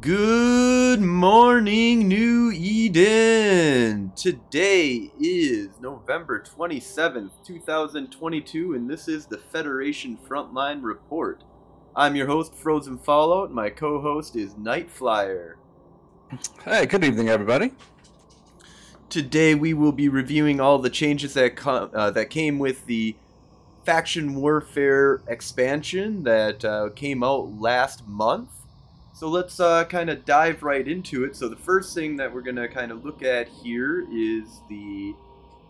Good morning, New Eden! Today is November 27th, 2022, and this is the Federation Frontline Report. I'm your host, Frozen Fallout, and my co host is Night Flyer. Hey, good evening, everybody. Today we will be reviewing all the changes that, com- uh, that came with the Faction Warfare expansion that uh, came out last month. So let's uh, kind of dive right into it. So the first thing that we're going to kind of look at here is the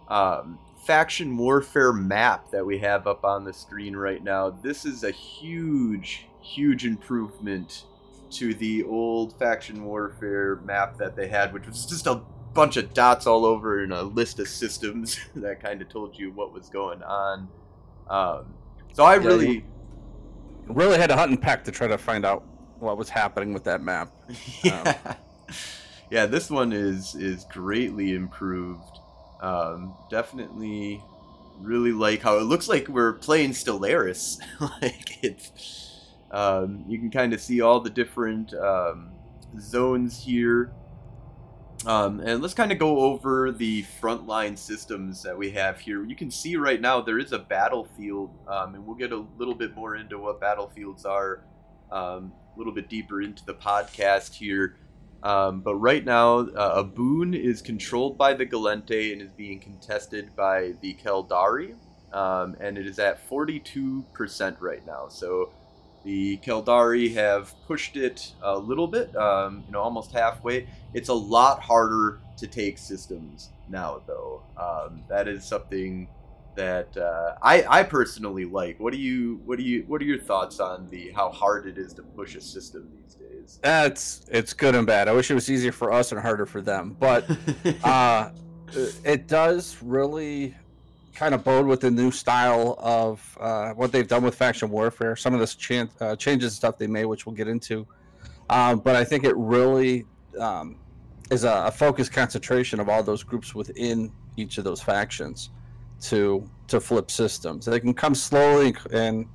um, faction warfare map that we have up on the screen right now. This is a huge, huge improvement to the old faction warfare map that they had, which was just a bunch of dots all over in a list of systems that kind of told you what was going on. Um, so I Yeah, really. Really had to hunt and peck to try to find out what was happening with that map. yeah. yeah, this one is is greatly improved. Um, definitely, really like how it looks like we're playing Stellaris. like it's, um, you can kind of see all the different um, zones here. Um, and let's kind of go over the frontline systems that we have here. You can see right now there is a battlefield, um, and we'll get a little bit more into what battlefields are um, little bit deeper into the podcast here. Um, but right now, uh, Aboon is controlled by the Gallente and is being contested by the Caldari, um, and it is at 42% right now. So the Caldari have pushed it a little bit, um, you know, almost halfway. It's a lot harder to take systems now, though. Um, that is something that uh, I, I personally like. What do you what do you what are your thoughts on the how hard it is to push a system these days? That's it's good and bad. I wish it was easier for us and harder for them, but uh, it does really kind of bode with the new style of uh, what they've done with faction warfare. Some of this chan- uh, changes and stuff they made, which we'll get into. Um, but I think it really um, is a, a focused concentration of all those groups within each of those factions to to flip systems. They can come slowly, and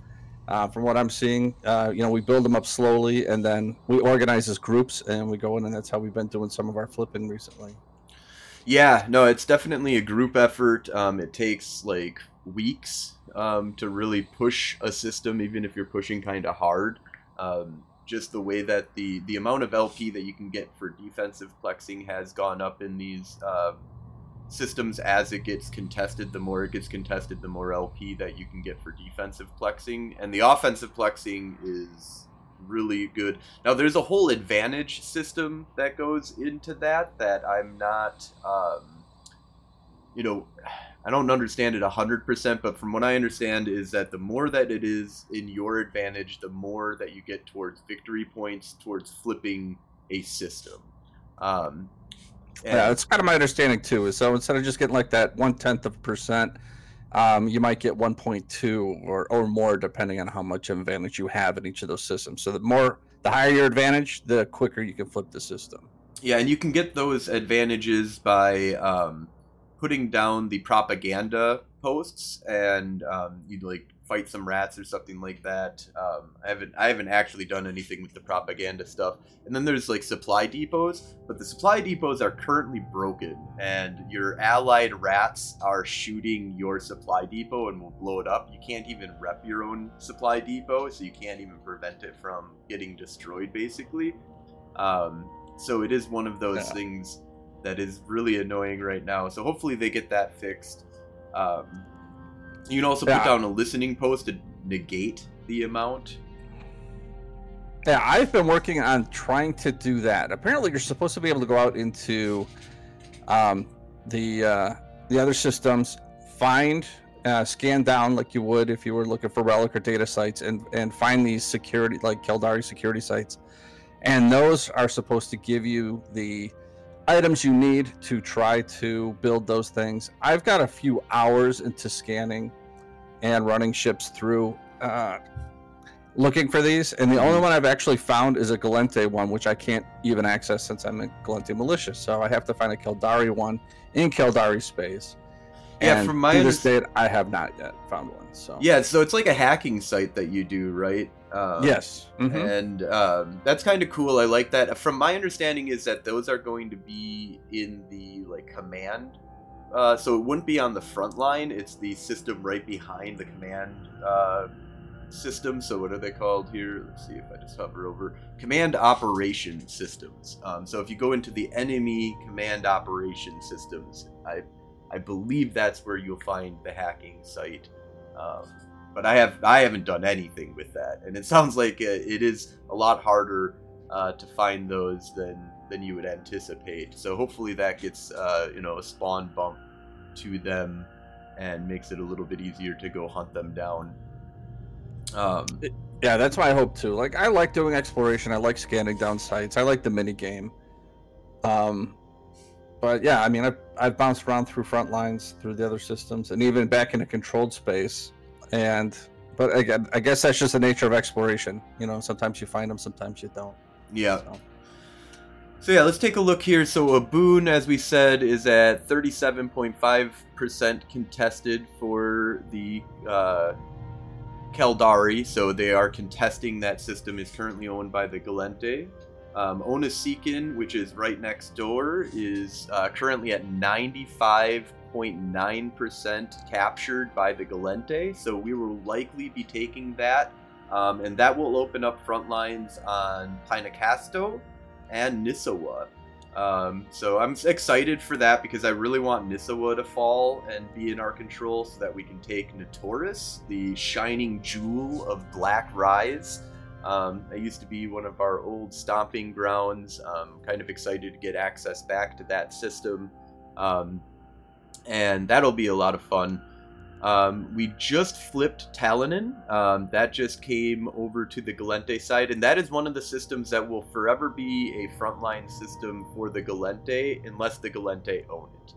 uh, from what I'm seeing, uh, you know, we build them up slowly, and then we organize as groups, and we go in, and that's how we've been doing some of our flipping recently. Yeah, no, it's definitely a group effort. Um, it takes like weeks um, to really push a system, even if you're pushing kind of hard. Um, just the way that the the amount of LP that you can get for defensive plexing has gone up in these uh, systems as it gets contested. The more it gets contested, the more LP that you can get for defensive plexing, and the offensive plexing is really good. Now, there's a whole advantage system that goes into that that I'm not, um, you know, I don't understand it 100%, but from what I understand is that the more that it is in your advantage, the more that you get towards victory points, towards flipping a system. Um, Yeah, that's kind of my understanding too. Is so instead of just getting like that one tenth of a percent, um, you might get one point two or or more, depending on how much advantage you have in each of those systems. So the more, the higher your advantage, the quicker you can flip the system. Yeah, and you can get those advantages by um, putting down the propaganda posts, and um, you'd like fight some rats or something like that. Um, I haven't I haven't actually done anything with the propaganda stuff. And then there's like supply depots, but the supply depots are currently broken, and your allied rats are shooting your supply depot and will blow it up. You can't even rep your own supply depot, so you can't even prevent it from getting destroyed, basically. Um, so it is one of those Yeah. things that is really annoying right now. So hopefully they get that fixed. Um, you can also put Yeah. down a listening post to negate the amount. Yeah, I've been working on trying to do that. Apparently, you're supposed to be able to go out into um, the uh, the other systems, find, uh, scan down like you would if you were looking for relic or data sites, and and find these security like Caldari security sites, and those are supposed to give you the items you need to try to build those things. I've got a few hours into scanning and running ships through. Uh, looking for these, and the only one I've actually found is a Gallente one, which I can't even access since I'm in Gallente Militia. So I have to find a Caldari one in Caldari space. Yeah, And from my to this date, I have not yet found one. So Yeah, so it's like a hacking site that you do, right? Um, yes, Mhm. and um, that's kind of cool. I like that. From my understanding, is that those are going to be in the like command. Uh, so it wouldn't be on the front line. It's the system right behind the command uh, system. So what are they called here? Let's see if I just hover over command operation systems. Um, so if you go into the enemy command operation systems, I I believe that's where you'll find the hacking site. Um, but I have I haven't done anything with that, and it sounds like it is a lot harder uh, to find those than than you would anticipate. So hopefully that gets uh, you know a spawn bump to them and makes it a little bit easier to go hunt them down. Um, yeah, that's my hope too. Like I like doing exploration. I like scanning down sites. I like the mini game. Um, but yeah, I mean, I've I've bounced around through front lines, through the other systems, and even back in a controlled space. And but again, I guess that's just the nature of exploration. You know, sometimes you find them, sometimes you don't. yeah. So. So yeah, let's take a look here. So a boon, as we said, is at 37.5% contested for the uh, Caldari. So they are contesting that system is currently owned by the Gallente. Um, Onasikin, which is right next door, is uh, currently at 95.9% captured by the Gallente. So we will likely be taking that. Um, and that will open up front lines on Pynekastoh and Nisuwa. Um, so I'm excited for that because I really want Nisuwa to fall and be in our control so that we can take Notoras, the shining jewel of Black Rise. Um, that used to be one of our old stomping grounds. Um, kind of excited to get access back to that system. Um, and that'll be a lot of fun. Um, we just flipped Talonin. Um, that just came over to the Gallente side, and that is one of the systems that will forever be a frontline system for the Gallente unless the Gallente own it.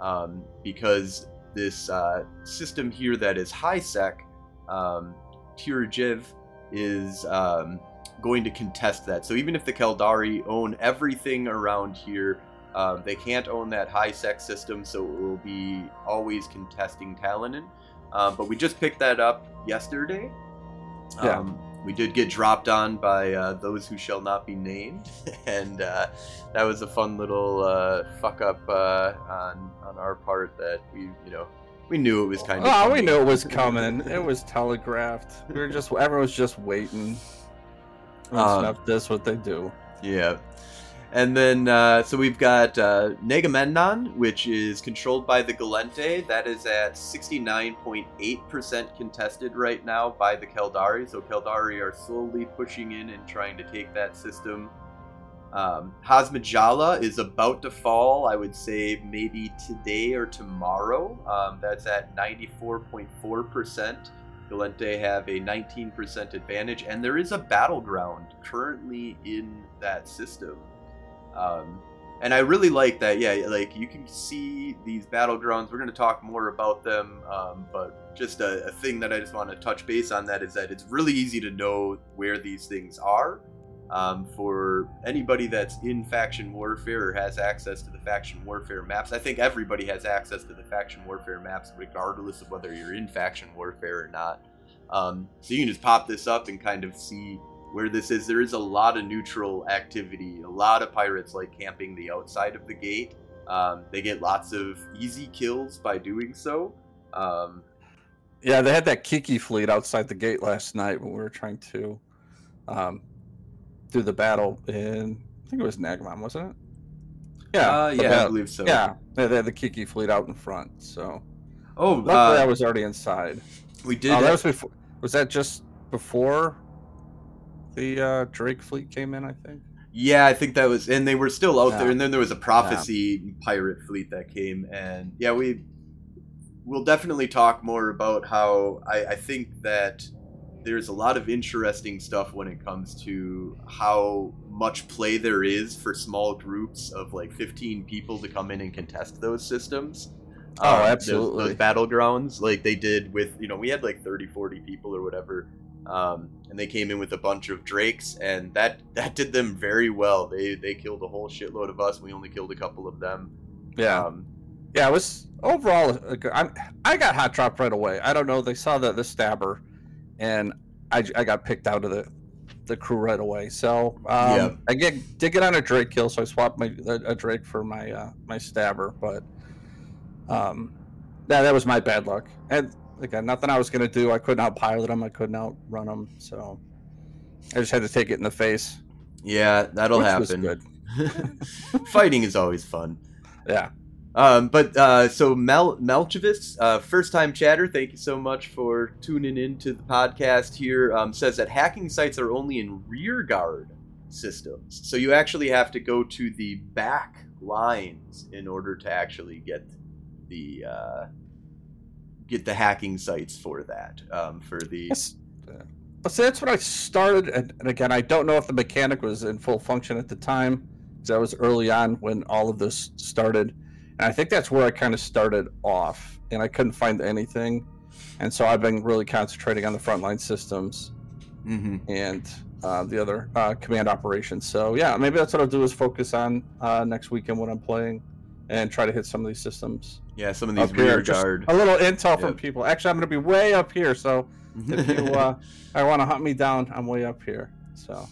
Um, because this uh, system here that is high sec, um, Tirajiv, is um, going to contest that. So even if the Caldari own everything around here, um, they can't own that high sex system, so it will be always contesting Talonin. Um, but we just picked that up yesterday. Yeah. Um, we did get dropped on by uh, those who shall not be named, and uh, that was a fun little uh, fuck up uh, on on our part. That we, you know, we knew it was kind of. Oh, we coming. knew it was coming. It was telegraphed. We were just everyone was just waiting. Um, Um, that's what they do. Yeah. And then, uh, so we've got uh, Negamennon, which is controlled by the Gallente. That is at 69.8% contested right now by the Caldari. So Caldari are slowly pushing in and trying to take that system. Um, Hasmijaala is about to fall, I would say maybe today or tomorrow. Um, that's at 94.4%. Gallente have a 19% advantage, and there is a battleground currently in that system. Um, and I really like that. Yeah, like you can see these battlegrounds. We're going to talk more about them, um, but just a, a thing that I just want to touch base on that is that it's really easy to know where these things are. Um, for anybody that's in faction warfare or has access to the faction warfare maps, I think everybody has access to the faction warfare maps, regardless of whether you're in faction warfare or not. Um, so you can just pop this up and kind of see where this is. There is a lot of neutral activity. A lot of pirates like camping the outside of the gate. Um, they get lots of easy kills by doing so. Um, Yeah, they had that Kiki fleet outside the gate last night when we were trying to um, do the battle in. I think it was Nagamon, wasn't it? Yeah, uh, yeah, I believe so. yeah. They they had the Kiki fleet out in front. So Oh, luckily, uh, I was already inside. we did. Oh, that was before. Was that just before the uh, Drake fleet came in? I think. Yeah, I think that was, and they were still out there. And then there was a prophecy pirate fleet that came, and yeah, we we'll definitely talk more about how I, I think that there's a lot of interesting stuff when it comes to how much play there is for small groups of like 15 people to come in and contest those systems. Oh, Um, those- absolutely. Those, battlegrounds, like they did with, you know, we had like 30, 40 people or whatever. Um, and they came in with a bunch of drakes, and that that did them very well. They they killed a whole shitload of us. We only killed a couple of them. Yeah. Um, Yeah, it was overall. a good- I'm, I got hot drop right away. I don't know. They saw the the stabber, and I, I got picked out of the the crew right away. So um, Yeah. I get did get on a Drake kill, so I swapped my a, a Drake for my uh, my stabber. But um, yeah, that was my bad luck. And again, nothing I was gonna do. I couldn't outpilot him. I couldn't outrun him. So I just had to take it in the face. Yeah, that'll happen. good. Fighting is always fun. Yeah. Um, but uh, so Mel Melchivis, uh, first time chatter, thank you so much for tuning in to the podcast here. Um, says that hacking sites are only in rear guard systems, so you actually have to go to the back lines in order to actually get the uh, get the hacking sites for that. Um, for the Yes. Uh, so that's what I started, and, and again, I don't know if the mechanic was in full function at the time, because that was early on when all of this started, and I think that's where I kind of started off, and I couldn't find anything, and so I've been really concentrating on the frontline systems Mhm. and uh, the other uh, command operations. So yeah, maybe that's what I'll do is focus on uh, next weekend when I'm playing, and try to hit some of these systems. yeah, some of these rear guard. A little intel from people. Actually, I'm going to be way up here, so if you uh, I want to hunt me down, I'm way up here. So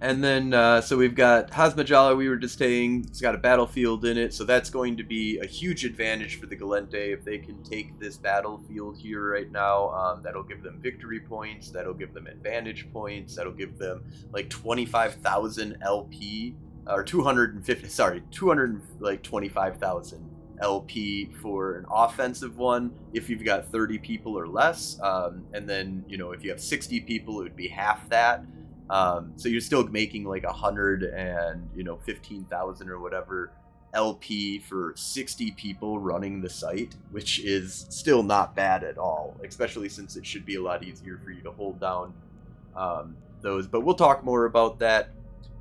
And then, uh, so we've got Hasmijaala, we were just saying, it's got a battlefield in it, so that's going to be a huge advantage for the Gallente if they can take this battlefield here right now. Um, that'll give them victory points, that'll give them advantage points, that'll give them like 25,000 LP, or 250, sorry, 200, like 25,000 LP for an offensive one if you've got 30 people or less. Um, and then, you know, if you have 60 people, it would be half that. Um, so you're still making like a hundred and you know fifteen thousand or whatever LP for sixty people running the site, which is still not bad at all. Especially since it should be a lot easier for you to hold down um, those. But we'll talk more about that.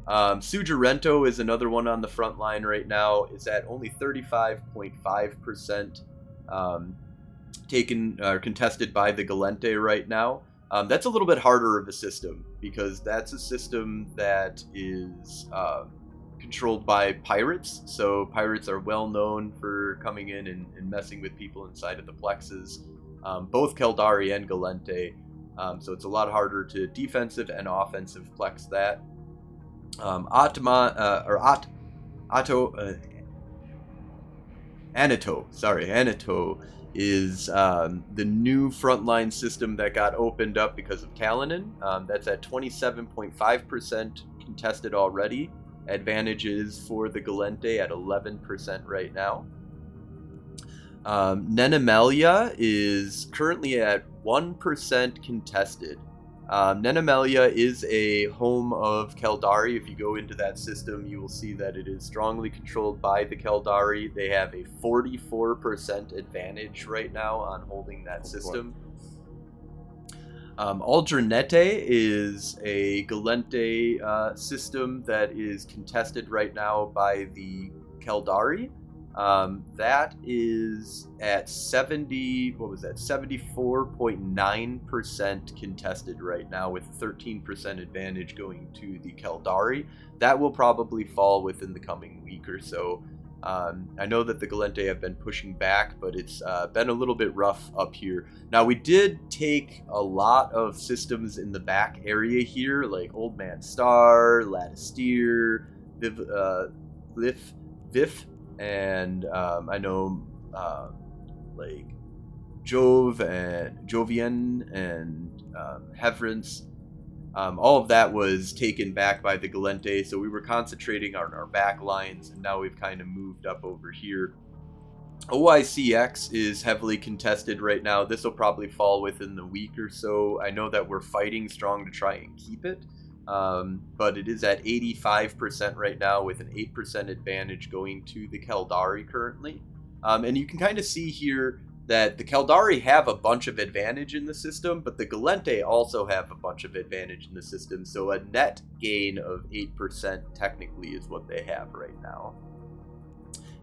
Um, Sujarento is another one on the front line right now. It's at only thirty five point five percent um, taken or contested by the Gallente right now. Um, that's a little bit harder of a system because that's a system that is um, controlled by pirates. So pirates are well known for coming in and, and messing with people inside of the plexes, um, both Caldari and Gallente. Um, so it's a lot harder to defensive and offensive plex that. Um, Atma uh, or At Atto uh, Anato, sorry, Anato is um, the new frontline system that got opened up because of Kalanin. Um, that's at 27.5% contested already. Advantages for the Gallente at 11% right now. Um, Nennamaila is currently at 1% contested. Um, Nennamaila is a home of Caldari. If you go into that system, you will see that it is strongly controlled by the Caldari. They have a 44% advantage right now on holding that system. Um, Aldranette is a Gallente uh, system that is contested right now by the Caldari. Um, that is at 70, what was that, 74.9% contested right now with 13% advantage going to the Caldari. That will probably fall within the coming week or so. Um, I know that the Gallente have been pushing back, but it's uh, been a little bit rough up here. Now, we did take a lot of systems in the back area here, like Old Man Star, Latisteer, Viv, uh, Vif, Vif, and um, I know uh, like Jove and Jovian and um. Um, all of that was taken back by the Gallente, so we were concentrating on our back lines, and now we've kind of moved up over here. OICX is heavily contested right now. This will probably fall within the week or so. I know that we're fighting strong to try and keep it, um, but it is at 85% right now with an 8% advantage going to the Caldari currently. Um, and you can kind of see here that the Caldari have a bunch of advantage in the system, but the Gallente also have a bunch of advantage in the system. So a net gain of 8% technically is what they have right now.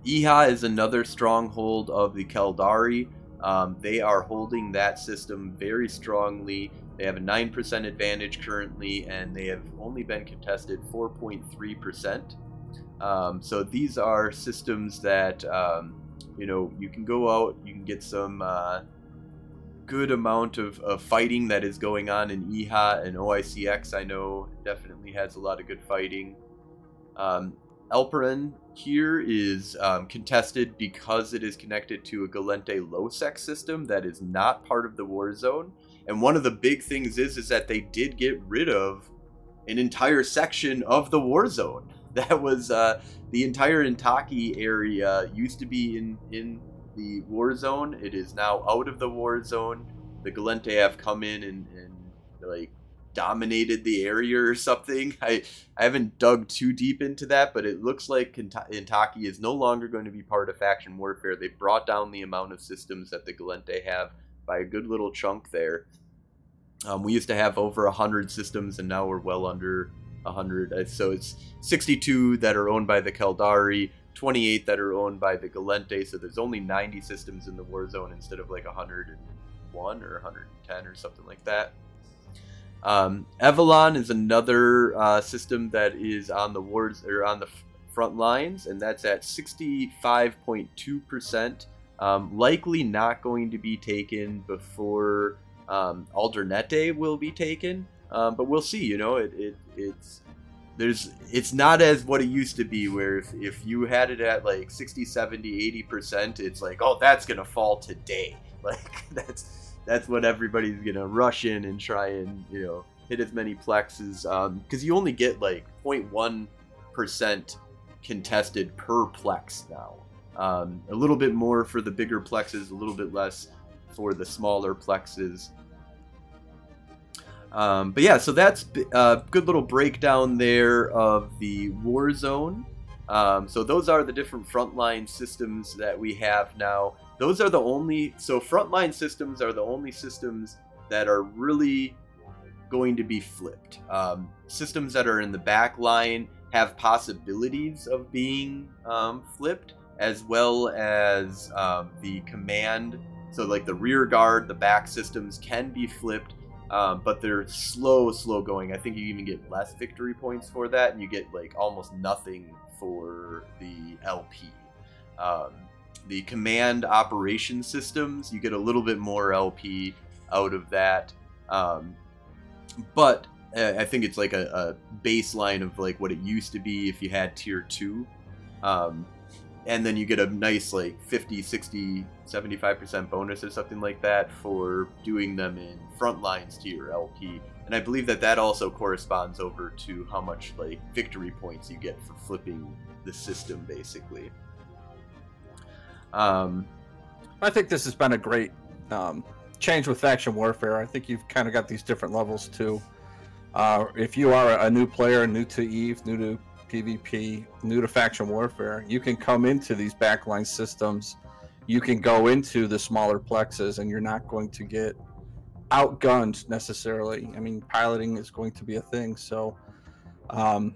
Eha is another stronghold of the Caldari. Um, they are holding that system very strongly. They have a 9% advantage currently, and they have only been contested 4.3%. Um, so these are systems that um, you know you can go out, you can get some uh, good amount of, of fighting that is going on in Eha and OICX. I know definitely has a lot of good fighting. Um, Elperen here is um, contested because it is connected to a Gallente low-sec system that is not part of the war zone. And one of the big things is is that they did get rid of an entire section of the war zone. That was uh, the entire Intaki area used to be in in the war zone. It is now out of the war zone. The Gallente have come in and, and like dominated the area or something. I I haven't dug too deep into that, but it looks like Intaki is no longer going to be part of faction warfare. They brought down the amount of systems that the Gallente have by a good little chunk there. Um, we used to have over 100 systems, and now we're well under 100. Uh, so it's 62 that are owned by the Caldari, 28 that are owned by the Gallente. So there's only 90 systems in the war zone instead of like 101 or 110 or something like that. Um, is another uh, system that is on the wards or on the front lines, and that's at 65.2 percent. Um, likely not going to be taken before um, Aldranette will be taken, um, but we'll see. You know, it, it it's there's it's not as what it used to be where if, if you had it at like 60 70 80 percent it's like oh that's gonna fall today like that's that's what everybody's gonna rush in and try and you know hit as many plexes because um, you only get like 0.1 percent contested per plex now um, a little bit more for the bigger plexes a little bit less for the smaller plexes um, but yeah, so that's a good little breakdown there of the war zone. Um, so those are the different frontline systems that we have now. Those are the only so frontline systems are the only systems that are really going to be flipped. Um, systems that are in the back line have possibilities of being um, flipped, as well as um, the command. So like the rear guard, the back systems can be flipped um, but they're slow, slow going. I think you even get less victory points for that, and you get like almost nothing for the LP. Um, the command operation systems, you get a little bit more LP out of that, um, but I think it's like a, a, baseline of like what it used to be if you had tier two. And then you get a nice like 50 60 75% bonus or something like that for doing them in front lines to your lp and i believe that that also corresponds over to how much like victory points you get for flipping the system basically. Um, i think this has been a great um, change with faction warfare. I think you've kind of got these different levels too. Uh, if you are a new player new to eve new to PvP, new to faction warfare, you can come into these backline systems. You can go into the smaller plexes, and you're not going to get outgunned necessarily. I mean, piloting is going to be a thing. So, um,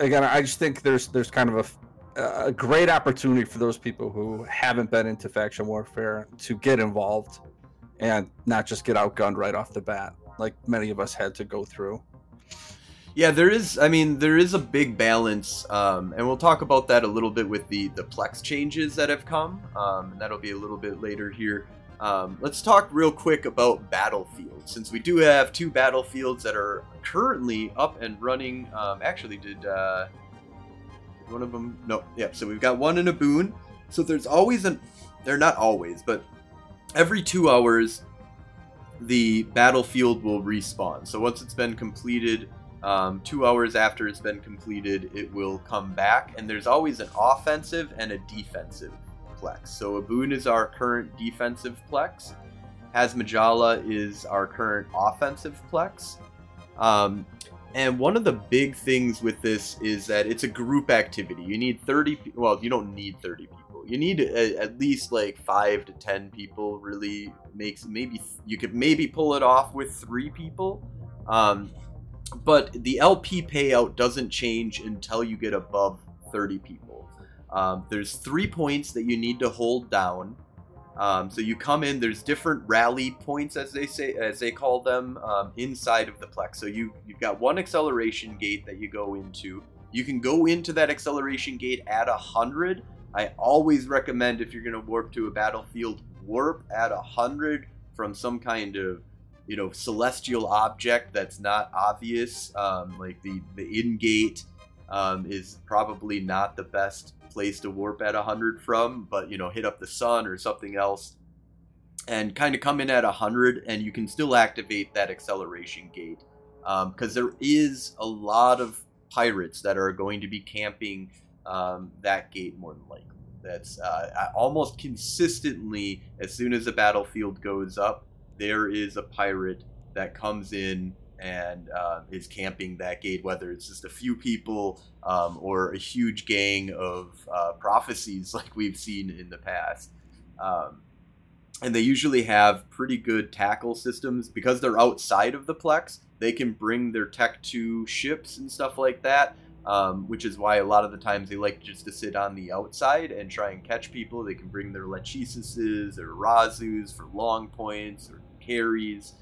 again, I just think there's there's kind of a, a great opportunity for those people who haven't been into faction warfare to get involved and not just get outgunned right off the bat, like many of us had to go through. Yeah, there is. I mean, there is a big balance, um, and we'll talk about that a little bit with the the plex changes that have come, um, and that'll be a little bit later here. Um, let's talk real quick about battlefields, since we do have two battlefields that are currently up and running. Um, actually, did uh, one of them? No, yeah. So we've got one in a boon. So there's always an. They're not always, but every two hours, the battlefield will respawn. So once it's been completed um, two hours after it's been completed, it will come back, and there's always an offensive and a defensive plex. So Abun is our current defensive plex. Hasmijaala is our current offensive plex. Um, and one of the big things with this is that it's a group activity. You need 30 well, you don't need 30 people. You need a, at least like 5 to 10 people really makes maybe you could maybe pull it off with 3 people. Um, but the LP payout doesn't change until you get above 30 people. Um, there's three points that you need to hold down. Um, so you come in. There's different rally points, as they say, as they call them, um, inside of the plex. So you you've got one acceleration gate that you go into. You can go into that acceleration gate at 100. I always recommend if you're going to warp to a battlefield, warp at 100 from some kind of you know celestial object that's not obvious um, like the the in gate um, is probably not the best place to warp at 100 from but you know hit up the sun or something else and kind of come in at 100 and you can still activate that acceleration gate because um, there is a lot of pirates that are going to be camping um, that gate more than likely. That's uh, almost consistently as soon as the battlefield goes up there is a pirate that comes in and uh, is camping that gate, whether it's just a few people um, or a huge gang of uh, prophecies like we've seen in the past. Um, and they usually have pretty good tackle systems because they're outside of the Plex. They can bring their tech to ships and stuff like that, um, which is why a lot of the times they like just to sit on the outside and try and catch people. They can bring their Lachesises or Razus for long points or carries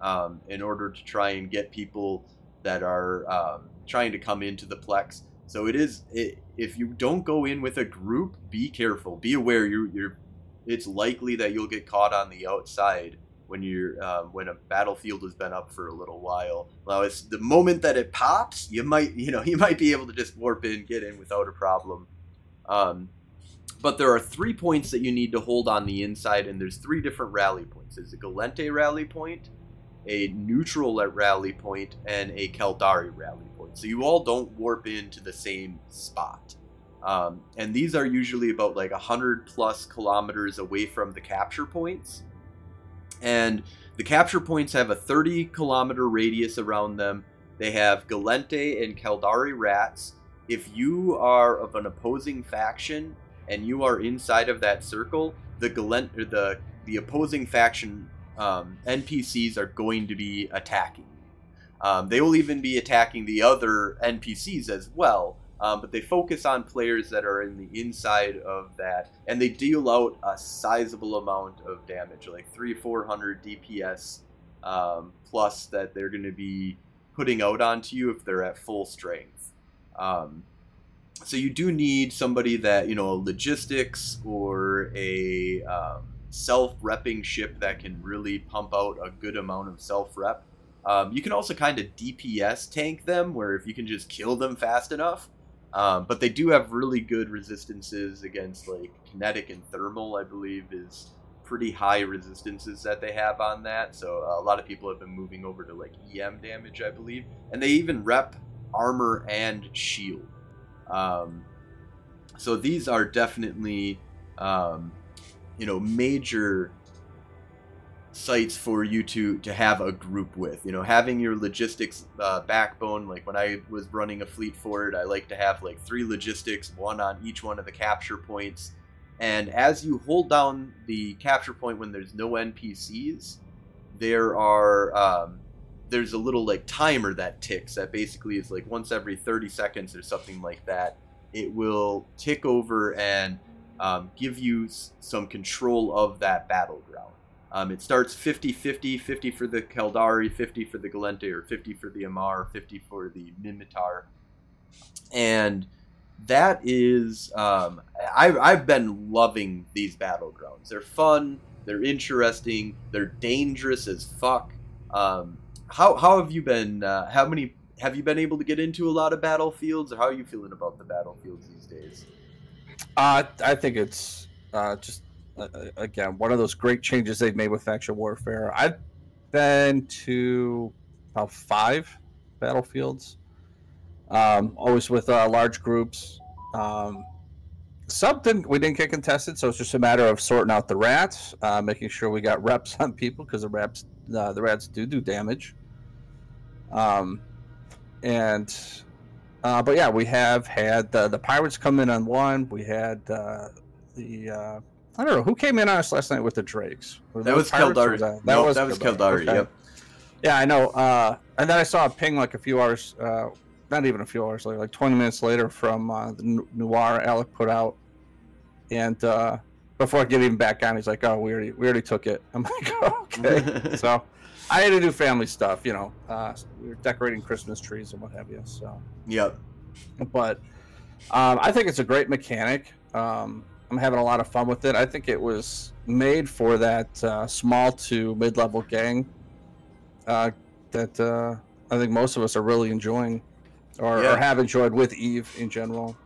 um, in order to try and get people that are um, trying to come into the plex. So it is it, if you don't go in with a group, be careful, be aware. You're, you're it's likely that you'll get caught on the outside when you're um, when a battlefield has been up for a little while. Now, it's the moment that it pops, you might you know you might be able to just warp in, get in without a problem. Um, but there are three points that you need to hold on the inside, and there's three different rally points. There's a Gallente rally point, a neutral rally point, and a Caldari rally point. So you all don't warp into the same spot. Um, and these are usually about like 100 plus kilometers away from the capture points. And the capture points have a 30 kilometer radius around them. They have Gallente and Caldari rats. If you are of an opposing faction and you are inside of that circle, the Gallente or the the opposing faction um, NPCs are going to be attacking. Um, they will even be attacking the other NPCs as well, um, but they focus on players that are in the inside of that, and they deal out a sizable amount of damage, like three, four hundred DPS um, plus that they're going to be putting out onto you if they're at full strength. Um, so you do need somebody that you know logistics or a um, self-repping ship that can really pump out a good amount of self-rep. Um, you can also kind of DPS tank them, where if you can just kill them fast enough. Um, but they do have really good resistances against like kinetic and thermal. I believe is pretty high resistances that they have on that. So a lot of people have been moving over to like EM damage, I believe, and they even rep armor and shield. Um, so these are definitely, um, you know, major sites for you to to have a group with. You know, having your logistics uh, backbone. Like when I was running a fleet forward, I like to have like three logistics, one on each one of the capture points. And as you hold down the capture point when there's no NPCs, there are um, there's a little like timer that ticks that basically is like once every 30 seconds or something like that it will tick over and um, give you s- some control of that battleground um, it starts 50 50 50 for the Caldari 50 for the Gallente, or 50 for the Amarr 50 for the Minmatar. and that is um, I, I've been loving these battlegrounds they're fun they're interesting they're dangerous as fuck um, how how have you been? Uh, how many have you been able to get into a lot of battlefields, or how are you feeling about the battlefields these days? Uh, I think it's uh, just uh, again one of those great changes they've made with faction warfare. I've been to about five battlefields, um, always with uh, large groups. Um, some didn't we didn't get contested, so it's just a matter of sorting out the rats, uh, making sure we got reps on people because the rats uh, the rats do do damage. Um, and uh, but yeah, we have had the, the pirates come in on one. We had uh, the uh, I don't know who came in on us last night with the drakes. That was Caldari. That, that nope, was that was Caldari. Okay. Yep. Yeah, I know. Uh, and then I saw a ping like a few hours, uh, not even a few hours later, like 20 minutes later from uh, the Noir Alec put out, and uh, before I get even back on, he's like, "Oh, we already we already took it." I'm like, oh, "Okay." so I had to do family stuff, you know. Uh, we were decorating Christmas trees and what have you. So. Yep. But um, I think it's a great mechanic. Um, I'm having a lot of fun with it. I think it was made for that uh, small to mid level gang uh, that uh, I think most of us are really enjoying or, Yeah. or have enjoyed with Eve in general.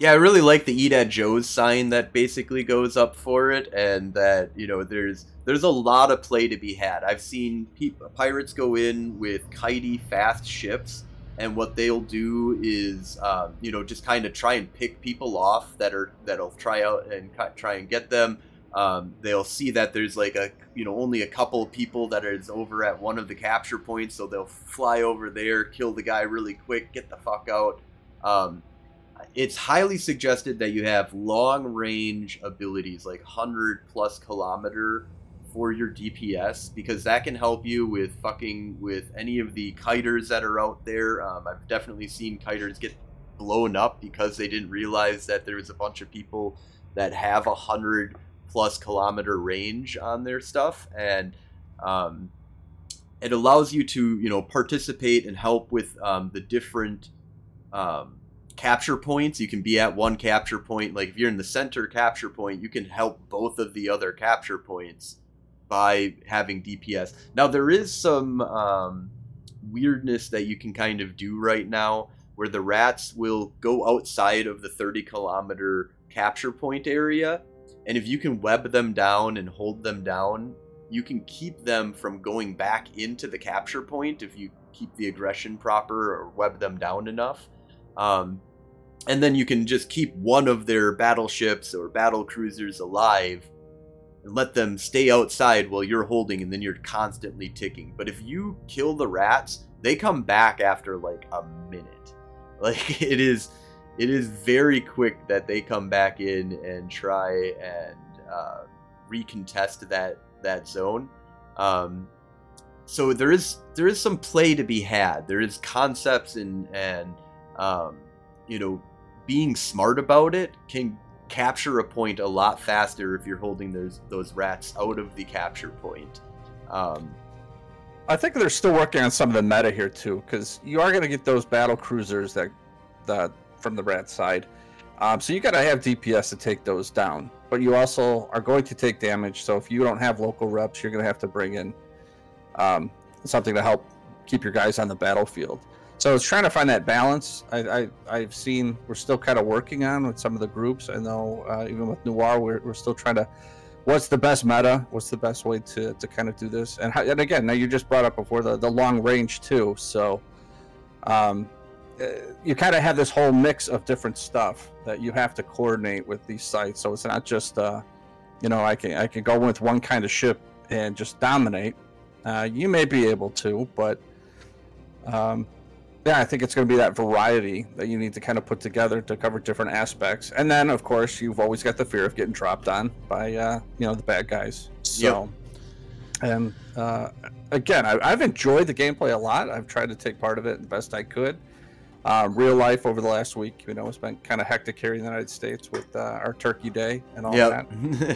Yeah, I really like the Eat at Joe's sign that basically goes up for it, and that you know there's there's a lot of play to be had. I've seen peop pirates go in with kitey fast ships, and what they'll do is um, you know just kind of try and pick people off that are that'll try out and try and get them. Um, they'll see that there's like a you know only a couple of people that is over at one of the capture points, so they'll fly over there, kill the guy really quick, get the fuck out. Um, it's highly suggested that you have long range abilities like 100 plus kilometer for your DPS because that can help you with fucking with any of the kiters that are out there. Um, I've definitely seen kiters get blown up because they didn't realize that there was a bunch of people that have a hundred plus kilometer range on their stuff and um, it allows you to you know participate and help with um, the different um, capture points. You can be at one capture point. Like if you're in the center capture point, you can help both of the other capture points by having DPS. Now there is some um, weirdness that you can kind of do right now, where the rats will go outside of the 30 kilometer capture point area, and if you can web them down and hold them down, you can keep them from going back into the capture point if you keep the aggression proper or web them down enough. Um, and then you can just keep one of their battleships or battle cruisers alive and let them stay outside while you're holding, and then you're constantly ticking. But if you kill the rats, they come back after like a minute. Like it is, it is very quick that they come back in and try and uh, recontest that that zone. Um, so there is there is some play to be had. There is concepts and and um, you know being smart about it can capture a point a lot faster if you're holding those those rats out of the capture point. Um, I think they're still working on some of the meta here too, because you are going to get those battle cruisers that, that from the rat side. Um, so you got to have DPS to take those down, but you also are going to take damage. So if you don't have local reps, you're going to have to bring in um, something to help keep your guys on the battlefield. So it's trying to find that balance. I, I I've seen we're still kind of working on with some of the groups. I know uh, even with Noir, we're, we're still trying to what's the best meta what's the best way to, to kind of do this and, how, and again now you just brought up before the, the long range too so um, uh, you kind of have this whole mix of different stuff that you have to coordinate with these sites so it's not just uh, you know i can i can go with one kind of ship and just dominate uh, you may be able to but um, yeah, I think it's going to be that variety that you need to kind of put together to cover different aspects. And then, of course, you've always got the fear of getting dropped on by, uh, you know, the bad guys. So, and uh, again, I, I've enjoyed the gameplay a lot. I've tried to take part of it the best I could. Um, real life over the last week, you know, it's been kind of hectic here in the United States with uh, our Turkey Day and all that.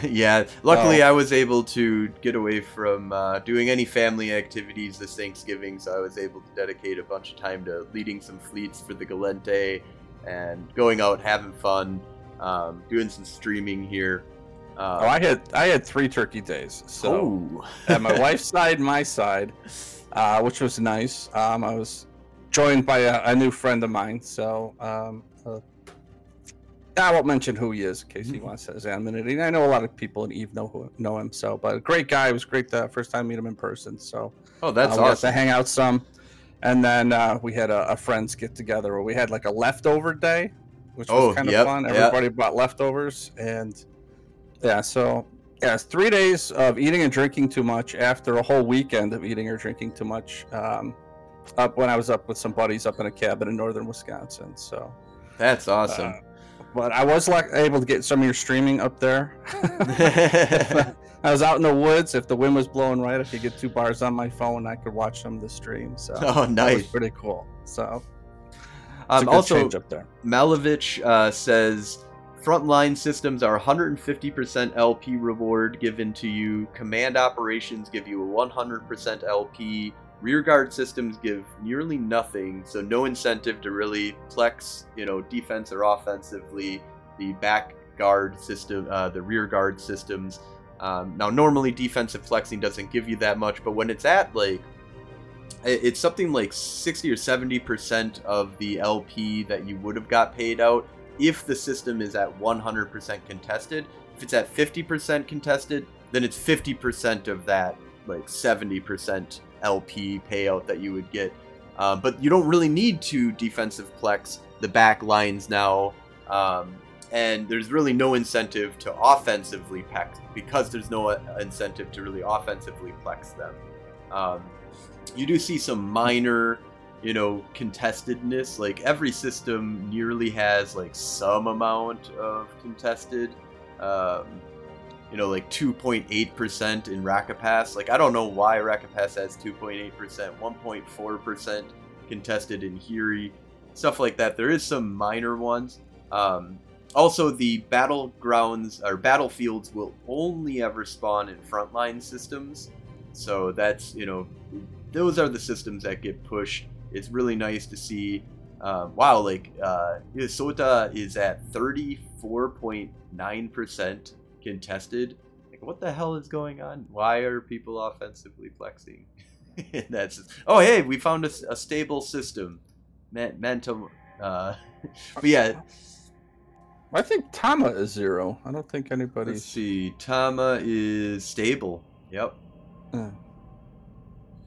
Yeah. Luckily, So- I was able to get away from uh, doing any family activities this Thanksgiving, so I was able to dedicate a bunch of time to leading some fleets for the Gallente and going out having fun, um, doing some streaming here. Uh, Oh, I had I had three turkey days. So oh. at my wife's side, my side, uh, which was nice. Um, I was joined by a, a new friend of mine. So um, uh, I won't mention who he is in case he wants to say I'm it. I know a lot of people in Eve know who, know him. So, but a great guy. It was great the first time I meet him in person. So oh, that's uh, we got to hang out some, and then uh, we had a, a friends get together where we had like a leftover day, which was Oh, kind of yep, fun. yep. Everybody brought leftovers, and yeah, so yeah, three days of eating and drinking too much after a whole weekend of eating or drinking too much. Um, up when I was up with some buddies up in a cabin in northern Wisconsin. So, That's awesome. uh, but I was like able to get some of your streaming up there. I was out in the woods. If the wind was blowing right, I could get two bars on my phone. I could watch some of the stream. So oh, nice. pretty cool. So Um, also, up there. Malovich uh, says frontline systems are 150% LP reward given to you. Command operations give you a 100% LP. Rear guard systems give nearly nothing, so no incentive to really flex, you know, defense or offensively. The back guard system, uh, the rear guard systems. Um, now, normally defensive flexing doesn't give you that much, but when it's at like, it's something like 60 or 70 percent of the LP that you would have got paid out if the system is at 100% contested. If it's at 50% contested, then it's 50% of that like 70% LP payout that you would get. Uh, but you don't really need to defensive plex the back lines now. Um, and there's really no incentive to offensively plex because there's no uh, incentive to really offensively plex them. Um, you do see some minor, you know, contestedness. Like every system nearly has like some amount of contested. Um, you know, like 2.8% in Rakapas. Like, I don't know why Rakapas has 2.8%, 1.4% contested in Hiri, stuff like that. There is some minor ones. Um, also, the battlegrounds or battlefields will only ever spawn in frontline systems. So that's, you know, those are the systems that get pushed. It's really nice to see. Um, wow, like, uh, Sota is at 34.9% contested. Like, what the hell is going on? Why are people offensively plexing? that's just, oh hey, we found a, a stable system. Meant meant to, uh, but yeah. I think Tama is zero. I don't think anybody. Let's see. Tama is stable. Yep. Uh.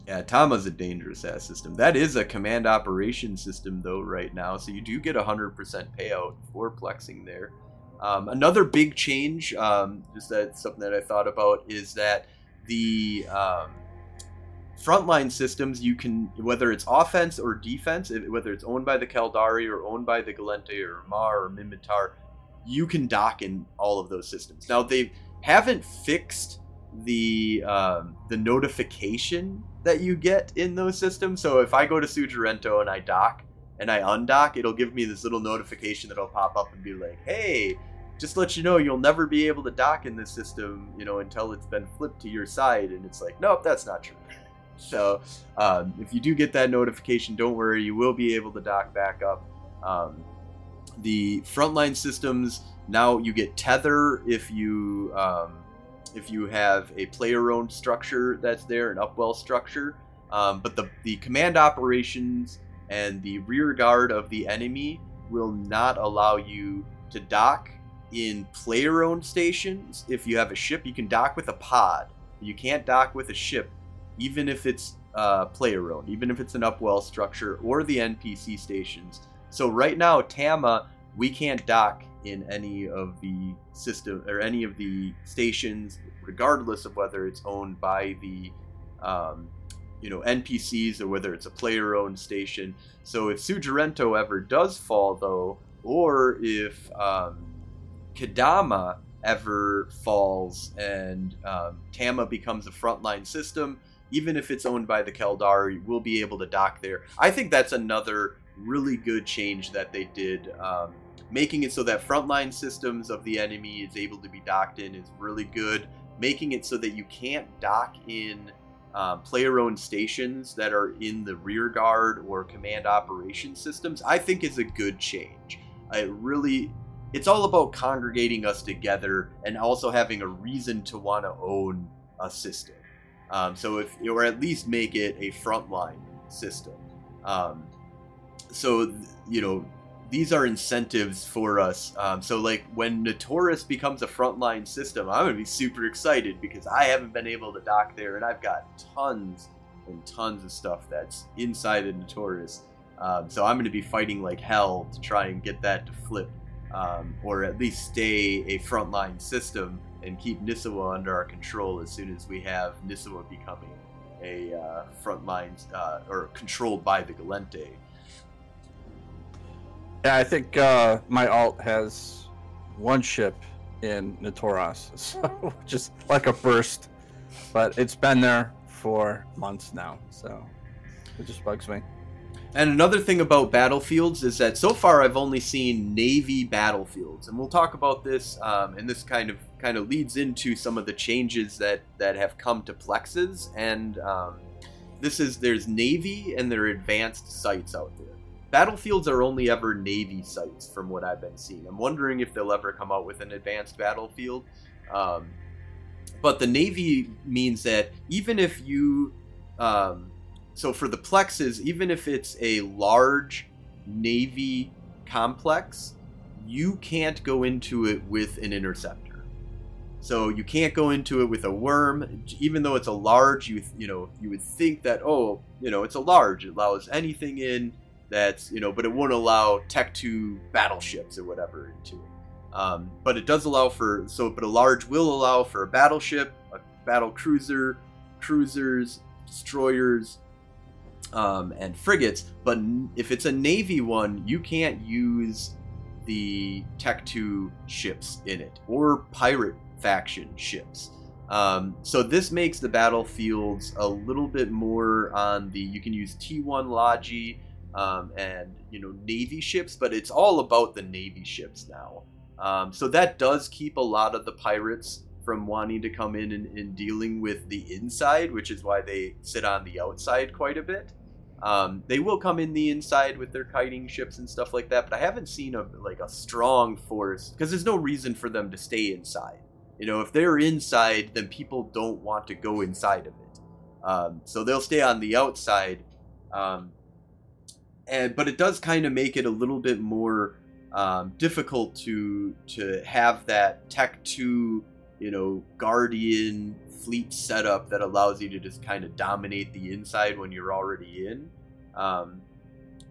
Yeah, Tama's a dangerous ass system. That is a command operation system though right now, so you do get a hundred percent payout for plexing there. Um, another big change, um, just that something that I thought about, is that the um, frontline systems you can whether it's offense or defense, whether it's owned by the Caldari or owned by the Gallente or Mar or Minmatar, you can dock in all of those systems. Now they haven't fixed the um, the notification that you get in those systems. So if I go to Sujarento and I dock, and I undock, it'll give me this little notification that'll pop up and be like, "Hey, just let you know you'll never be able to dock in this system, you know, until it's been flipped to your side." And it's like, "Nope, that's not true." So um, if you do get that notification, don't worry, you will be able to dock back up. Um, the frontline systems now you get tether if you um, if you have a player-owned structure that's there, an upwell structure. Um, but the the command operations and the rear guard of the enemy will not allow you to dock in player owned stations. If you have a ship, you can dock with a pod. You can't dock with a ship, even if it's uh, player owned, even if it's an upwell structure or the NPC stations. So right now, Tama, we can't dock in any of the system or any of the stations, regardless of whether it's owned by the um, you know NPCs or whether it's a player-owned station. So if Sujarento ever does fall, though, or if um, Kedama ever falls and um, Tama becomes a frontline system, even if it's owned by the Caldari, we'll be able to dock there. I think that's another really good change that they did. Um, making it so that frontline systems of the enemy is able to be docked in is really good. Making it so that you can't dock in um, player owned stations that are in the rear guard or command operation systems, I think is a good change. It really, it's all about congregating us together and also having a reason to want to own a system. Um, so if, or at least make it a frontline system. Um, so, you know, these are incentives for us. Um, so, like when Notoras becomes a frontline system, I'm gonna be super excited because I haven't been able to dock there, and I've got tons and tons of stuff that's inside of Notoras. Um, so I'm gonna be fighting like hell to try and get that to flip, um, or at least stay a frontline system and keep Nisuwa under our control as soon as we have Nisuwa becoming a uh, frontline uh, or controlled by the Gallente. Yeah, I think uh, my alt has one ship in Notoras, so just like a burst, but it's been there for months now, so it just bugs me. And another thing about battlefields is that so far I've only seen navy battlefields, and we'll talk about this. Um, and this kind of kind of leads into some of the changes that that have come to plexes and um, this is there's Navy and there are advanced sites out there. Battlefields are only ever Navy sites, from what I've been seeing. I'm wondering if they'll ever come out with an advanced battlefield. Um, but the Navy means that even if you, um, so for the plexes, even if it's a large Navy complex, you can't go into it with an interceptor. So you can't go into it with a worm, even though it's a large. You you know you would think that oh you know it's a large, it allows anything in that's you know, but it won't allow Tech Two battleships or whatever into it. Um, but it does allow for so, but a large will allow for a battleship, a battle cruiser, cruisers, destroyers, um, and frigates. But if it's a navy one, you can't use the Tech Two ships in it or pirate faction ships. Um, so this makes the battlefields a little bit more on the. You can use T1 Logi um, and you know Navy ships, but it's all about the Navy ships now. Um, so that does keep a lot of the pirates from wanting to come in and, and, dealing with the inside, which is why they sit on the outside quite a bit. Um, they will come in the inside with their kiting ships and stuff like that, but I haven't seen a like a strong force because there's no reason for them to stay inside. You know, if they're inside, then people don't want to go inside of it. Um, so they'll stay on the outside. Um, and but it does kind of make it a little bit more um, difficult to to have that Tech Two, you know, Guardian fleet setup that allows you to just kind of dominate the inside when you're already in. Um,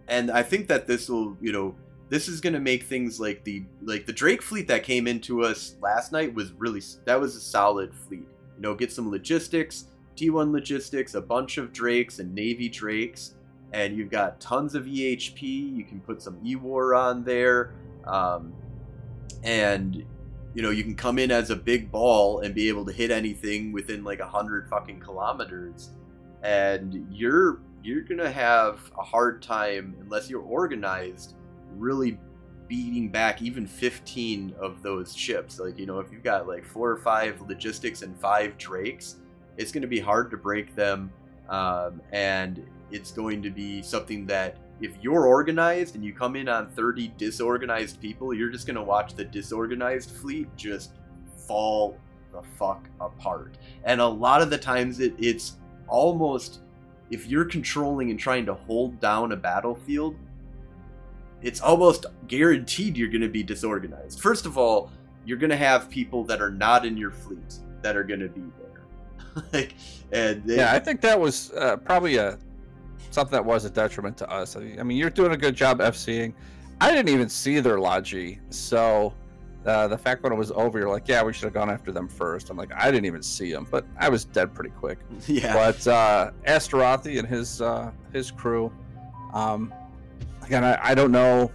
and I think that this will, you know, this is going to make things like the like the Drake fleet that came into us last night was really that was a solid fleet. You know, get some logistics, T1 logistics, a bunch of Drakes and Navy Drakes, and you've got tons of EHP. You can put some E-War on there, um, and you know you can come in as a big ball and be able to hit anything within like a hundred fucking kilometers, and you're you're gonna have a hard time unless you're organized really beating back even 15 of those ships. Like, you know, if you've got like four or five logistics and five drakes, it's to be hard to break them. Um, and it's going to be something that if you're organized and you come in on 30 disorganized people, you're just going to watch the disorganized fleet just fall the fuck apart. And a lot of the times it, it's almost if you're controlling and trying to hold down a battlefield, it's almost guaranteed you're going to be disorganized. First of all, you're going to have people that are not in your fleet that are going to be there. like, and they, yeah, I think that was uh, probably a something that was a detriment to us. I mean, you're doing a good job FCing. I didn't even see their Logi, so uh, the fact when it was over, you're like, yeah, we should have gone after them first. I'm like, I didn't even see them, but I was dead pretty quick. Yeah. But uh, Astarothi and his uh, his crew, um, again, I, I don't know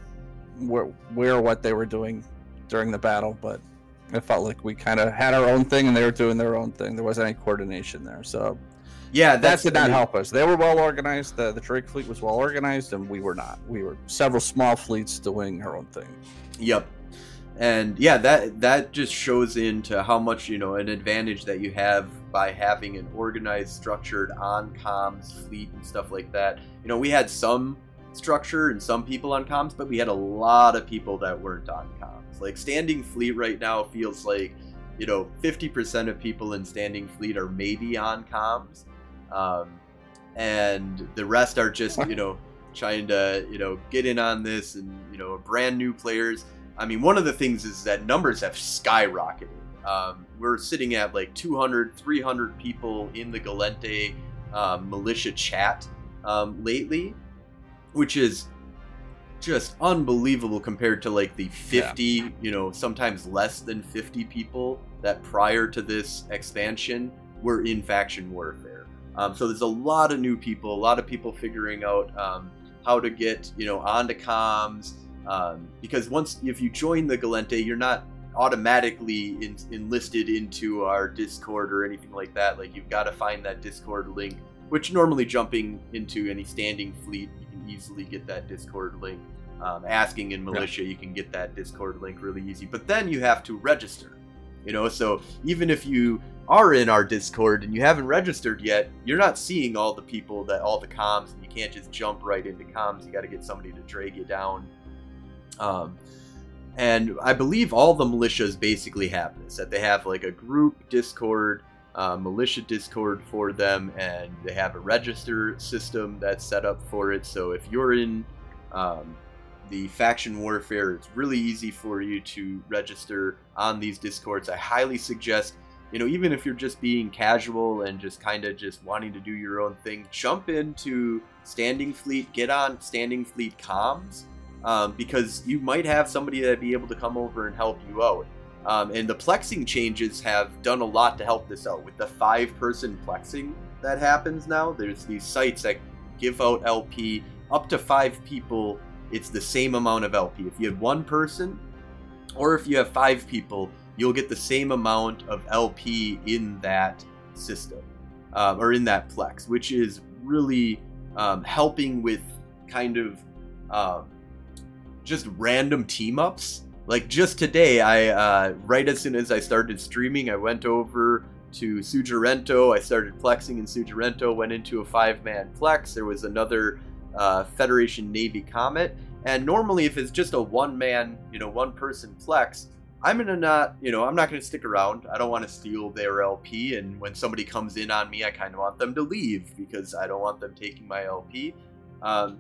where where what they were doing during the battle, but it felt like we kind of had our own thing and they were doing their own thing. There wasn't any coordination there, so yeah, that did not help us. They were well organized. The the Drake fleet was well organized, and we were not. We were several small fleets doing our own thing. Yep, and yeah, that that just shows into how much you know an advantage that you have by having an organized, structured on comms fleet and stuff like that. You know, we had some structure and some people on comms, but we had a lot of people that weren't on comms. Like standing fleet right now feels like, you know, 50% of people in standing fleet are maybe on comms. Um, and the rest are just, you know, trying to, you know, get in on this and, you know, brand new players. I mean, one of the things is that numbers have skyrocketed. Um, we're sitting at like 200, 300 people in the Gallente um, militia chat um, lately which is just unbelievable compared to like the 50 yeah. you know sometimes less than 50 people that prior to this expansion were in faction warfare um, so there's a lot of new people a lot of people figuring out um, how to get you know onto comms um, because once if you join the Gallente, you're not automatically in, enlisted into our discord or anything like that like you've got to find that discord link which normally jumping into any standing fleet you can easily get that Discord link. Um, asking in militia, you can get that Discord link really easy. But then you have to register. You know, so even if you are in our Discord and you haven't registered yet, you're not seeing all the people that all the comms, and you can't just jump right into comms. You got to get somebody to drag you down. Um, and I believe all the militias basically have this that they have like a group Discord, uh, militia Discord for them, and they have a register system that's set up for it. So if you're in um, the faction warfare, it's really easy for you to register on these Discords. I highly suggest, you know, even if you're just being casual and just kind of just wanting to do your own thing, jump into Standing Fleet, get on Standing Fleet comms um, because you might have somebody that be able to come over and help you out. Um, and the plexing changes have done a lot to help this out. With the five person plexing that happens now, there's these sites that give out LP up to five people. It's the same amount of LP. If you have one person, or if you have five people, you'll get the same amount of LP in that system um, or in that plex, which is really um, helping with kind of um, just random team ups. Like just today, I uh, right as soon as I started streaming, I went over to Sujarento. I started plexing in Sujarento. Went into a five man plex. There was another uh, Federation Navy Comet, and normally if it's just a one man, you know, one person plex, I'm gonna not, you know, I'm not gonna stick around. I don't want to steal their LP, and when somebody comes in on me, I kind of want them to leave because I don't want them taking my LP. Um,